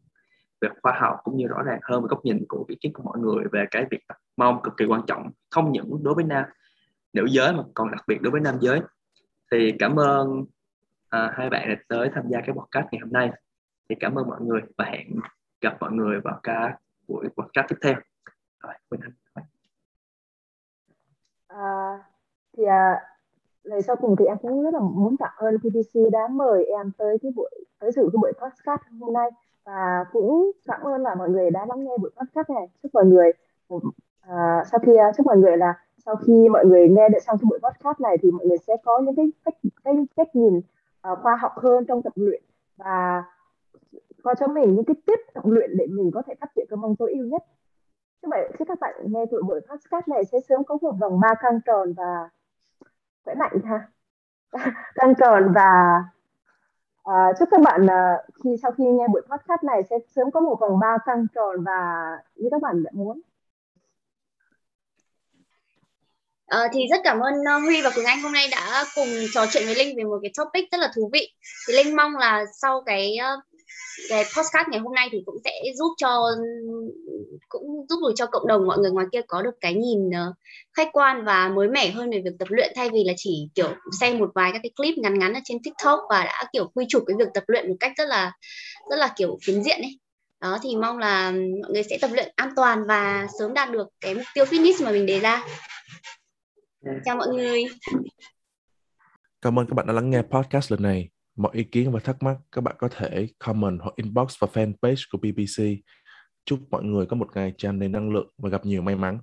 về khoa học cũng như rõ ràng hơn về góc nhìn của ý kiến của mọi người về cái việc tập mong cực kỳ quan trọng không những đối với nam nữ giới mà còn đặc biệt đối với nam giới. Thì cảm ơn à, hai bạn đã tới tham gia cái podcast ngày hôm nay. Thì cảm ơn mọi người và hẹn gặp mọi người vào các buổi podcast tiếp theo. Rồi mình à, thì à, lời sau cùng thì em cũng rất là muốn cảm ơn PTC đã mời em tới cái buổi tới dự cái buổi podcast hôm nay. Và cũng cảm ơn là mọi người đã lắng nghe buổi podcast này. Chúc mọi người à, sau khi à, chúc mọi người là sau khi mọi người nghe được xong cái buổi podcast này thì mọi người sẽ có những cái cách cách cách nhìn uh, khoa học hơn trong tập luyện. Và có cho mình những cái tip tập luyện để mình có thể phát triển cơ mông tối ưu nhất như vậy khi các bạn nghe buổi buổi podcast này sẽ sớm có một vòng ba căng tròn và khỏe mạnh ha căng tròn và uh, chúc các bạn uh, khi sau khi nghe buổi podcast này sẽ sớm có một vòng ba căng tròn và như các bạn đã muốn Uh, thì rất cảm ơn uh, Huy và Quỳnh Anh hôm nay đã cùng trò chuyện với Linh về một cái topic rất là thú vị. Thì Linh mong là sau cái uh, cái podcast ngày hôm nay thì cũng sẽ giúp cho cũng giúp được cho cộng đồng mọi người ngoài kia có được cái nhìn uh, khách quan và mới mẻ hơn về việc tập luyện thay vì là chỉ kiểu xem một vài các cái clip ngắn ngắn ở trên TikTok và đã kiểu quy chụp cái việc tập luyện một cách rất là rất là kiểu phiến diện ấy. Đó thì mong là mọi người sẽ tập luyện an toàn và sớm đạt được cái mục tiêu fitness mà mình đề ra. Chào mọi người. Cảm ơn các bạn đã lắng nghe podcast lần này mọi ý kiến và thắc mắc các bạn có thể comment hoặc inbox vào fanpage của BBC chúc mọi người có một ngày tràn đầy năng lượng và gặp nhiều may mắn.